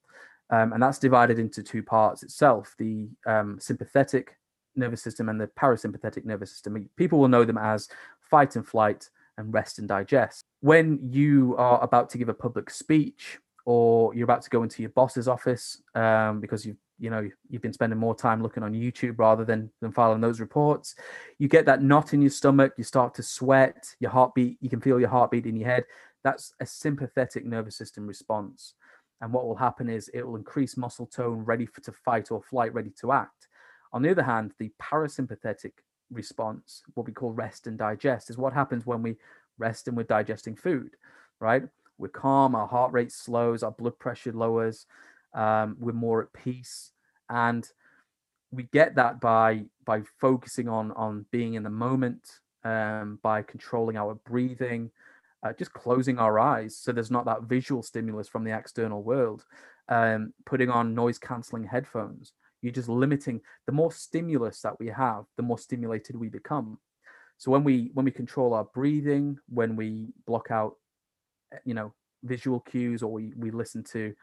Um, and that's divided into two parts itself: the um, sympathetic nervous system and the parasympathetic nervous system. People will know them as fight and flight and rest and digest. When you are about to give a public speech or you're about to go into your boss's office um, because you've you know you've been spending more time looking on YouTube rather than than filing those reports, you get that knot in your stomach. You start to sweat. Your heartbeat. You can feel your heartbeat in your head. That's a sympathetic nervous system response. And what will happen is it will increase muscle tone, ready for to fight or flight, ready to act. On the other hand, the parasympathetic response, what we call rest and digest, is what happens when we rest and we're digesting food, right? We're calm, our heart rate slows, our blood pressure lowers, um, we're more at peace, and we get that by by focusing on on being in the moment, um, by controlling our breathing, uh, just closing our eyes so there's not that visual stimulus from the external world, um, putting on noise cancelling headphones, you're just limiting the more stimulus that we have, the more stimulated we become. So when we when we control our breathing, when we block out, eh, you know, visual cues, or we we listen to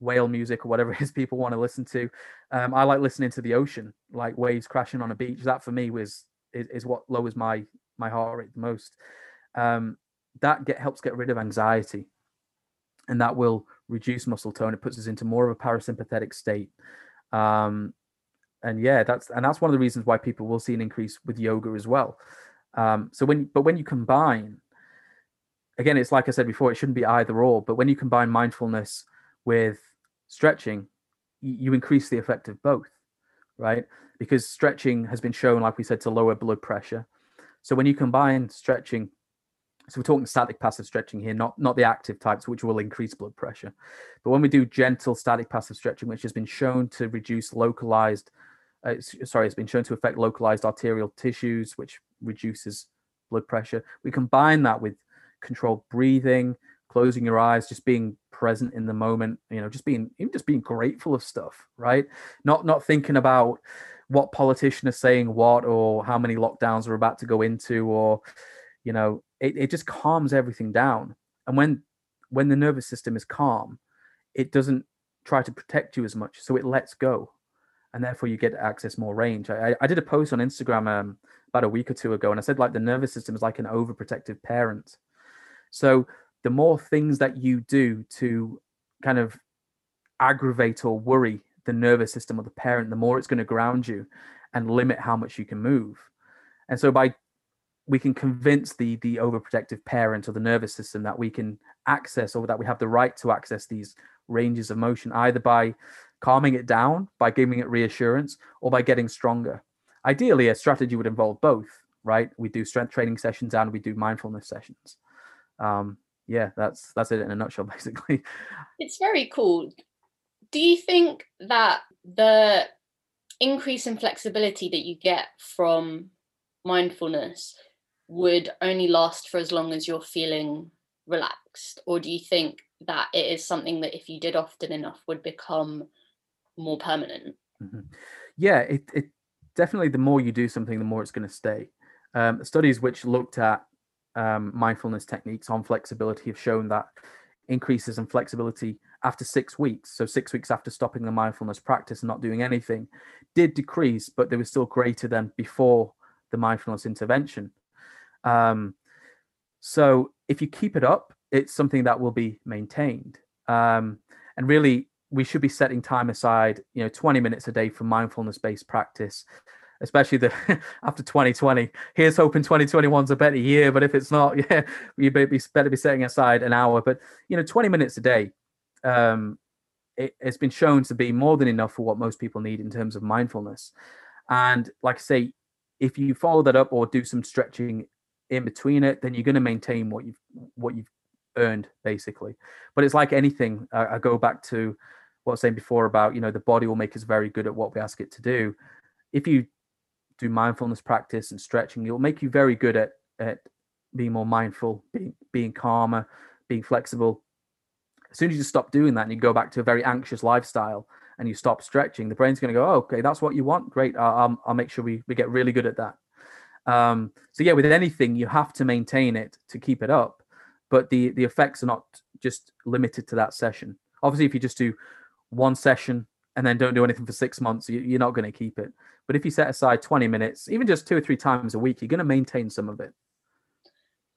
whale music or whatever it is people want to listen to. Um, I like listening to the ocean, like waves crashing on a beach. That for me was is, is what lowers my my heart rate the most. Um, that get helps get rid of anxiety, and that will reduce muscle tone. It puts us into more of a parasympathetic state. Um, and yeah, that's and that's one of the reasons why people will see an increase with yoga as well. Um, so when but when you combine, again, it's like I said before, it shouldn't be either or. But when you combine mindfulness with stretching, you, you increase the effect of both, right? Because stretching has been shown, like we said, to lower blood pressure. So when you combine stretching so we're talking static passive stretching here, not not the active types, which will increase blood pressure. But when we do gentle static passive stretching, which has been shown to reduce localized, uh, sorry, it's been shown to affect localized arterial tissues, which reduces blood pressure. We combine that with controlled breathing, closing your eyes, just being present in the moment. You know, just being even just being grateful of stuff, right? Not not thinking about what politician is saying what or how many lockdowns we're about to go into or you know it, it just calms everything down. And when when the nervous system is calm it doesn't try to protect you as much so it lets go. And therefore you get to access more range. I, I did a post on instagram um, about a week or two ago and i said like the nervous system is like an overprotective parent. So the more things that you do to kind of aggravate or worry the nervous system of the parent the more it's going to ground you and limit how much you can move. And so by we can convince the the overprotective parent or the nervous system that we can access or that we have the right to access these ranges of motion either by calming it down by giving it reassurance or by getting stronger. Ideally a strategy would involve both right? We do strength training sessions and we do mindfulness sessions. Um yeah that's that's it in a nutshell basically. It's very cool. Do you think that the increase in flexibility that you get from mindfulness would only last for as long as you're feeling relaxed? Or do you think that it is something that if you did often enough would become more permanent? Mm-hmm. yeah it, it definitely the more you do something the more it's going to stay. Um, studies which looked at um, mindfulness techniques on flexibility have shown that increases in flexibility after six weeks so six weeks after stopping the mindfulness practice and not doing anything did decrease but they were still greater than before the mindfulness intervention um, so if you keep it up, it's something that will be maintained. Um, and really, we should be setting time aside, you know, 20 minutes a day for mindfulness based practice. especially the after 2020. Here's hoping 2021's a better year, but if it's not, yeah, you better be, better be setting aside an hour. But you know, 20 minutes a day, um, it, has been shown to be more than enough for what most people need in terms of mindfulness. And like I say, if you follow that up or do some stretching in between it, then you're going to maintain what you've what you've earned basically. But it's like anything. I, I go back to what I was saying before about you know the body will make us very good at what we ask it to do. If you do mindfulness practice and stretching, it'll make you very good at at being more mindful, being being calmer, being flexible. As soon as you stop doing that and you go back to a very anxious lifestyle and you stop stretching, the brain's going to go, oh, okay, that's what you want. Great. I'll, I'll make sure we, we get really good at that. Um, so yeah, with anything, you have to maintain it to keep it up, but the the effects are not just limited to that session. Obviously, if you just do one session and then don't do anything for six months, you're not going to keep it. But if you set aside 20 minutes, even just two or three times a week, you're going to maintain some of it.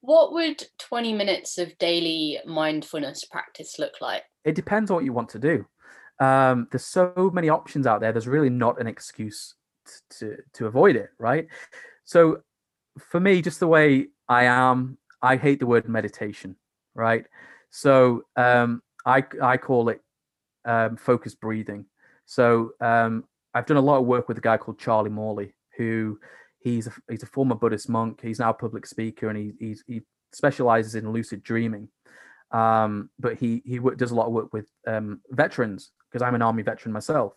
What would 20 minutes of daily mindfulness practice look like? It depends on what you want to do. Um, there's so many options out there. There's really not an excuse to, to avoid it, right? So for me, just the way I am, I hate the word meditation, right? So um, I I call it um, focused breathing. So um, I've done a lot of work with a guy called Charlie Morley, who he's a, he's a former Buddhist monk. He's now a public speaker, and he he's, he specializes in lucid dreaming. Um, but he he does a lot of work with um, veterans because I'm an army veteran myself.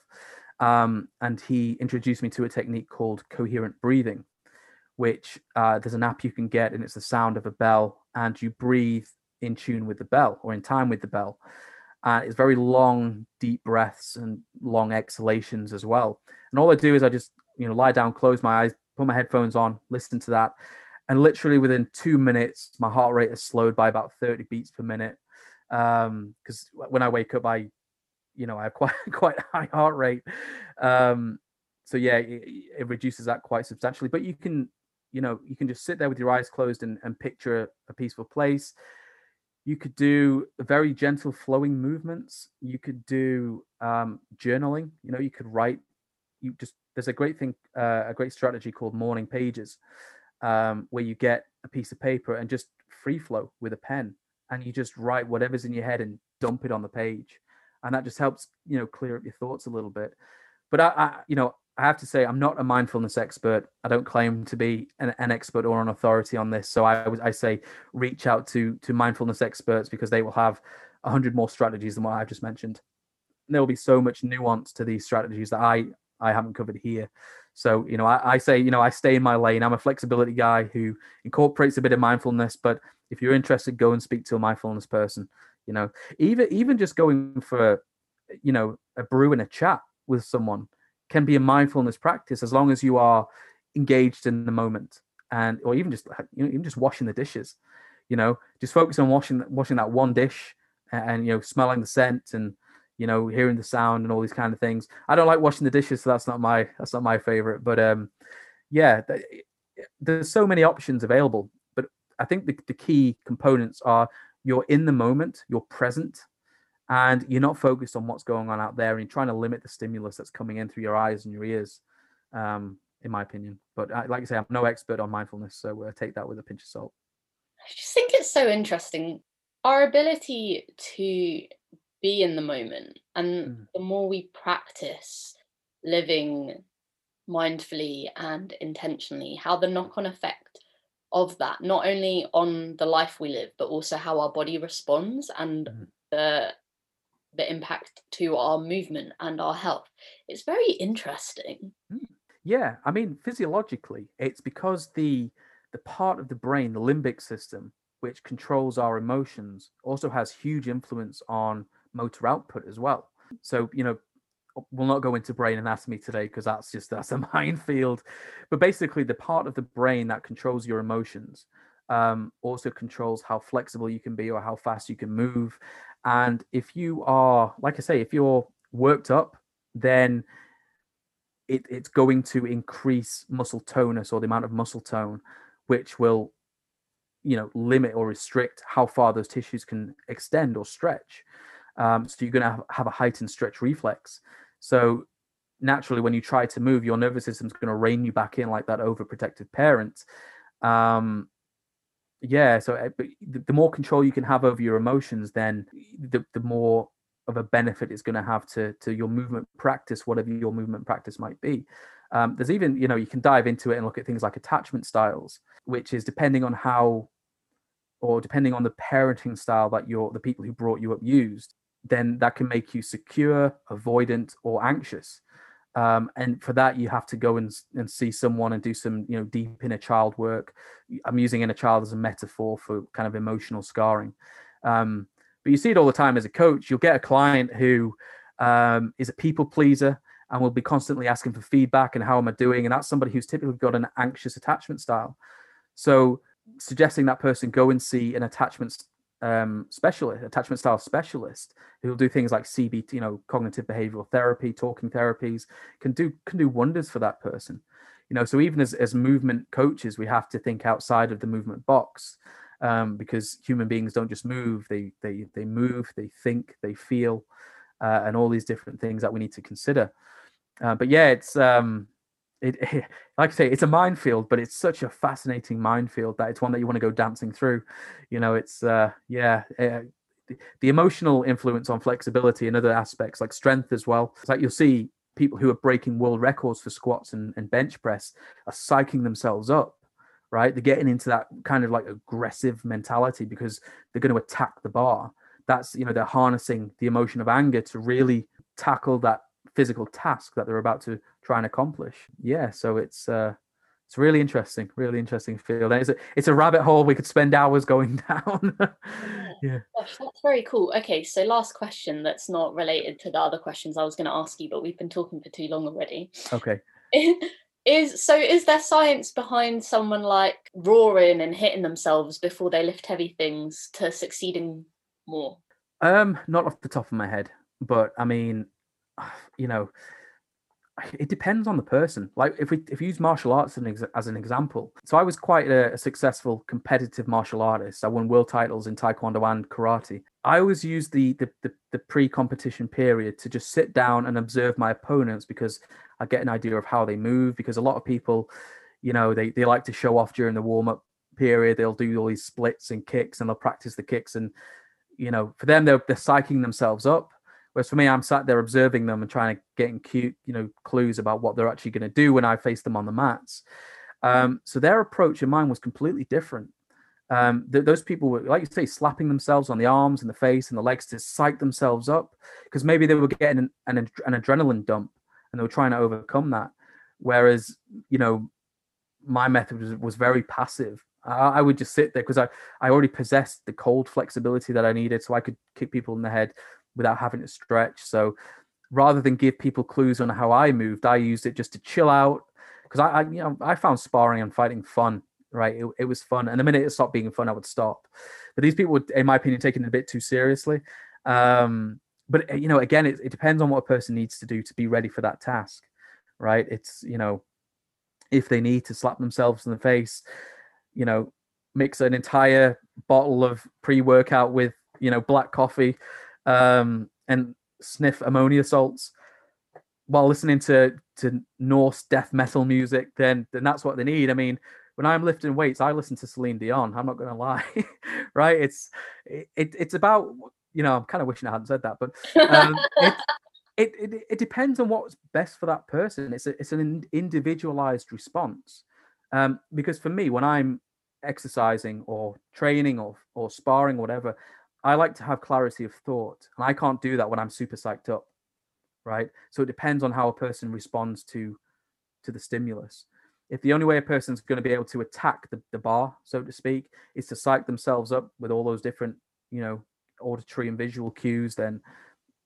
Um, and he introduced me to a technique called coherent breathing, which uh, there's an app you can get, and it's the sound of a bell, and you breathe in tune with the bell or in time with the bell. Uh, it's very long, deep breaths and long exhalations as well. And all I do is I just, you know, lie down, close my eyes, put my headphones on, listen to that. And literally within two minutes, my heart rate has slowed by about 30 beats per minute. Um, because um, when I wake up, I, you know, I have quite quite high heart rate. Um, so yeah, it, it reduces that quite substantially. But you can, you know, you can just sit there with your eyes closed and, and picture a peaceful place. You could do very gentle flowing movements. You could do um, journaling. You know you could write you just there's a great thing uh, a great strategy called morning pages um, where you get a piece of paper and just free flow with a pen and you just write whatever's in your head and dump it on the page. And that just helps you know clear up your thoughts a little bit. But I, I you know I have to say, I'm not a mindfulness expert. I don't claim to be an, an expert or an authority on this. So I, I say reach out to to mindfulness experts because they will have a hundred more strategies than what I've just mentioned. And there will be so much nuance to these strategies that I I haven't covered here. So you know, I, I say you know I stay in my lane. I'm a flexibility guy who incorporates a bit of mindfulness. But if you're interested, go and speak to a mindfulness person. You know, even even just going for you know a brew and a chat with someone can be a mindfulness practice as long as you are engaged in the moment and or even just you know even just washing the dishes you know just focus on washing washing that one dish and, you know smelling the scent and you know hearing the sound and all these kind of things. I don't like washing the dishes so that's not my that's not my favorite but um yeah there's so many options available but i think the, the key components are you're in the moment you're present and you're not focused on what's going on out there and you're trying to limit the stimulus that's coming in through your eyes and your ears um, in my opinion but I, like i say i'm no expert on mindfulness so uh, take that with a pinch of salt i just think it's so interesting our ability to be in the moment and mm. the more we practice living mindfully and intentionally how the knock-on effect of that not only on the life we live but also how our body responds and mm. the the impact to our movement and our health. It's very interesting. Hmm. Yeah, I mean, physiologically, it's because the the part of the brain, the limbic system, which controls our emotions, also has huge influence on motor output as well. So, you know, we'll not go into brain anatomy today because that's just that's a minefield. But basically, the part of the brain that controls your emotions um, also controls how flexible you can be or how fast you can move and if you are, like I say, if you're worked up, then it, it's going to increase muscle tonus or the amount of muscle tone, which will, you know, limit or restrict how far those tissues can extend or stretch. Um, so you're going to have, a heightened stretch reflex. So naturally when you try to move your nervous system's going to rein you back in like that overprotective parent um yeah so uh, the more control you can have over your emotions then the, the more of a benefit it's going to have to to your movement practice whatever your movement practice might be. Um, there's even you know you can dive into it and look at things like attachment styles which is depending on how or depending on the parenting style that your the people who brought you up used then that can make you secure avoidant or anxious um, and for that you have to go and, and see someone and do some you know deep inner child work. I'm using inner child as a metaphor for kind of emotional scarring. Um, but you see it all the time as a coach. You'll get a client who um, is a people pleaser and will be constantly asking for feedback and how am i doing? And that's somebody who's typically got an anxious attachment style. So suggesting that person go and see an attachment um, specialist, attachment style specialist, who will do things like CBT, you know, cognitive behavioral therapy, talking therapies, can do can do wonders for that person. You know, so even as as movement coaches, we have to think outside of the movement box. Um, because human beings don't just move; they they they move, they think, they feel, uh, and all these different things that we need to consider. Uh, but yeah, it's um, it, it, like I say, it's a minefield, but it's such a fascinating minefield that it's one that you want to go dancing through. You know, it's uh, yeah, uh, the, the, emotional influence on flexibility and other aspects like strength as well. It's like you'll see people who are breaking world records for squats and, and bench press are psyching themselves up. Right, they're getting into that kind of like aggressive mentality because they're going to attack the bar. That's you know they're harnessing the emotion of anger to really tackle that physical task that they're about to try and accomplish. Yeah, so it's uh, it's really interesting, really interesting field. And it's a it's a rabbit hole we could spend hours going down. yeah. Gosh, that's very cool. Okay, so last question that's not related to the other questions I was going to ask you, but we've been talking for too long already. Okay. is so is there science behind someone like roaring and hitting themselves before they lift heavy things to succeeding more? Um, not off the top of my head, but I mean, you know, it depends on the person. Like if we if use martial arts as an, ex- as an example, so I was quite a, a, successful competitive martial artist. I won world titles in taekwondo and karate. I always use the the, the, the pre-competition period to just sit down and observe my opponents because I get an idea of how they move. Because a lot of people, you know, they they like to show off during the warm up period. They'll do all these splits and kicks and they'll practice the kicks and you know for them they're they're psyching themselves up Whereas for me, I'm sat there observing them and trying to getting cute, you know, clues about what they're actually going to do when I face them on the mats. Um, so their approach and mine was completely different. Um, th- those people were, like you say, slapping themselves on the arms and the face and the legs to psych themselves up because maybe they were getting an, an, an adrenaline dump and they were trying to overcome that. Whereas, you know, my method was, was very passive. I, I would just sit there because I, I already possessed the cold flexibility that I needed, so I could kick people in the head without having to stretch. So rather than give people clues on how I moved, I used it just to chill out because I, I, you know I found sparring and fighting fun. Right, it, it was fun, and the minute it stopped being fun, I would stop. But these people, would, in my opinion, taking it a bit too seriously. Um, but eh, you know, again, it, it depends on what a person needs to do to be ready for that task. Right? It's you know, if they need to slap themselves in the face, you know, mix an entire bottle of pre-workout with you know black coffee um, and sniff ammonia salts while listening to to Norse death metal music, then then that's what they need. I mean, when I'm lifting weights, I listen to Celine Dion. I'm not going to lie, right? It's it, it's about you know I'm kind of wishing I hadn't said that, but um, it, it, it it depends on what's best for that person. It's a, it's an individualized response. Um, because for me, when I'm exercising or training or or sparring, or whatever, I like to have clarity of thought, and I can't do that when I'm super psyched up, right? So it depends on how a person responds to to the stimulus. If the only way a person's going to be able to attack the, the bar, so to speak, is to psych themselves up with all those different, you know, auditory and visual cues, then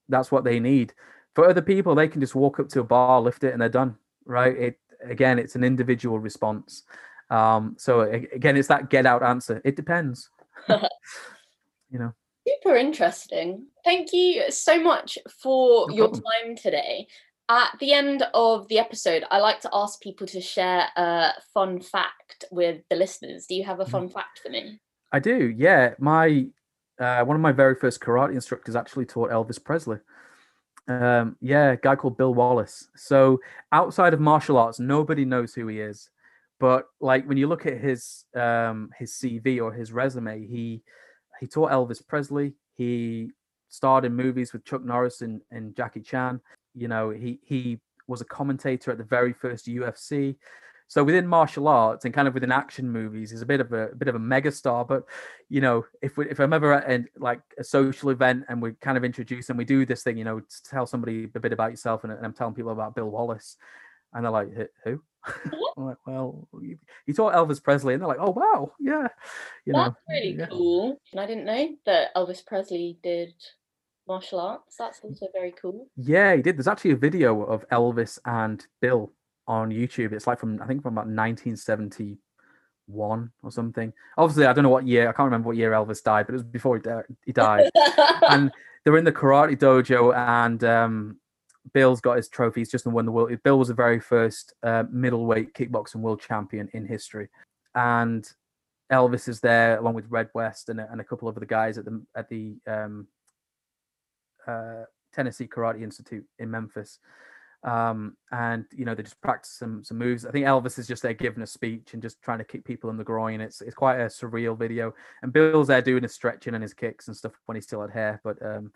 that's what they need. For other people, they can just walk up to a bar, lift it, and they're done, right? It again, it's an individual response. Um, so again, it's that get out answer. It depends. you know super interesting. Thank you so much for no your time today. At the end of the episode, I like to ask people to share a fun fact with the listeners. Do you have a mm-hmm. fun fact for me? I do. Yeah, my uh, one of my very first karate instructors actually taught Elvis Presley. Um, yeah, a guy called Bill Wallace. So outside of martial arts, nobody knows who he is. But like when you look at his um, his CV or his resume, he he taught Elvis Presley. He starred in movies with Chuck Norris and, and Jackie Chan. You know, he he was a commentator at the very first UFC. So within martial arts and kind of within action movies, he's a bit of a, a bit of a megastar. But you know, if we, if I'm ever at a, like a social event and we kind of introduce and we do this thing, you know, tell somebody a bit about yourself, and, and I'm telling people about Bill Wallace, and they're like, who? I'm like, well, you, you taught Elvis Presley, and they're like, oh wow, yeah, you That's know, really yeah. cool. And I didn't know that Elvis Presley did martial arts. That's also very cool. Yeah, he did. There's actually a video of Elvis and Bill on YouTube. It's like from I think from about 1971 or something. Obviously, I don't know what year. I can't remember what year Elvis died, but it was before he, he died. and they were in the karate dojo, and um, Bill's got his trophies. Just won the world. Bill was the very first uh, middleweight kickboxing world champion in history, and Elvis is there along with Red West and, and a couple of other guys at the at the um, uh, Tennessee Karate Institute in Memphis um, and you know they just practice some some moves. I think Elvis is just there giving a speech and just trying to kick people in the groin. It's it's quite a surreal video, and Bill's there doing his stretching and his kicks and stuff when he still had hair. But um,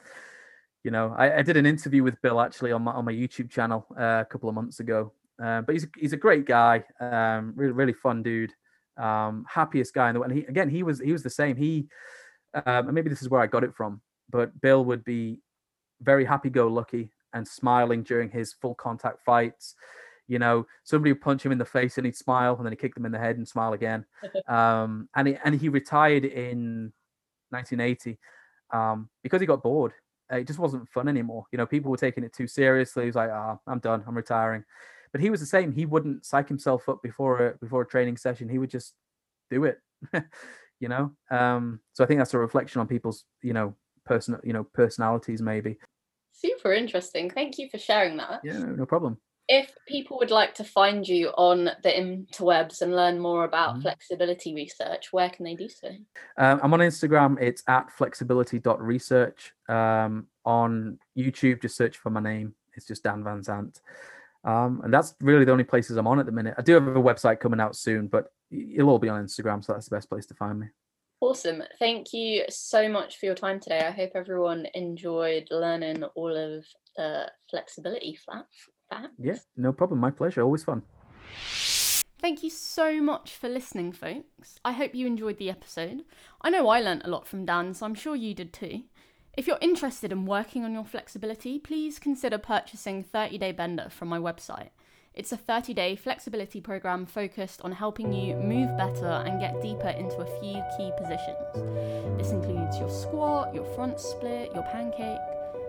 you know, I, I, did an interview with Bill actually on my on my YouTube channel uh, a couple of months ago. Uh, but he's a, he's a great guy, um, really really fun dude, um, happiest guy in the world. And he again he was he was the same. He um, and maybe this is where I got it from, but Bill would be very happy go lucky and smiling during his full contact fights. You know, somebody would punch him in the face and he'd smile, and then he'd kick them in the head and smile again. Um, and he and he retired in 1980 um, because he got bored. It just wasn't fun anymore. You know, people were taking it too seriously. He was like, "Ah, oh, I'm done. I'm retiring." But he was the same. He wouldn't psych himself up before a before a training session. He would just do it. you know. Um, so I think that's a reflection on people's, you know, personal, you know, personalities maybe. Super interesting. Thank you for sharing that. Yeah, no problem. If people would like to find you on the interwebs and learn more about mm-hmm. flexibility research, where can they do so? Um, I'm on Instagram. It's at flexibility.research. Um, on YouTube, just search for my name. It's just Dan Van Zant. Um, and that's really the only places I'm on at the minute. I do have a website coming out soon, but it'll all be on Instagram, so that's the best place to find me. Awesome. Thank you so much for your time today. I hope everyone enjoyed learning all of the flexibility facts. Yeah, no problem. My pleasure. Always fun. Thank you so much for listening, folks. I hope you enjoyed the episode. I know I learnt a lot from Dan, so I'm sure you did too. If you're interested in working on your flexibility, please consider purchasing 30 Day Bender from my website. It's a 30 day flexibility program focused on helping you move better and get deeper into a few key positions. This includes your squat, your front split, your pancake.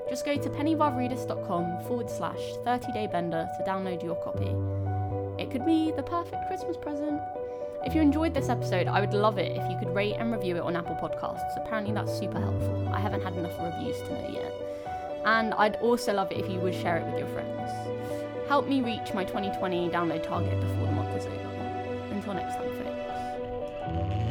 Just go to pennyvavridis.com forward slash 30 day bender to download your copy. It could be the perfect Christmas present. If you enjoyed this episode, I would love it if you could rate and review it on Apple Podcasts. Apparently, that's super helpful. I haven't had enough reviews to know yet. And I'd also love it if you would share it with your friends. Help me reach my 2020 download target before the month is over. Until next time, folks.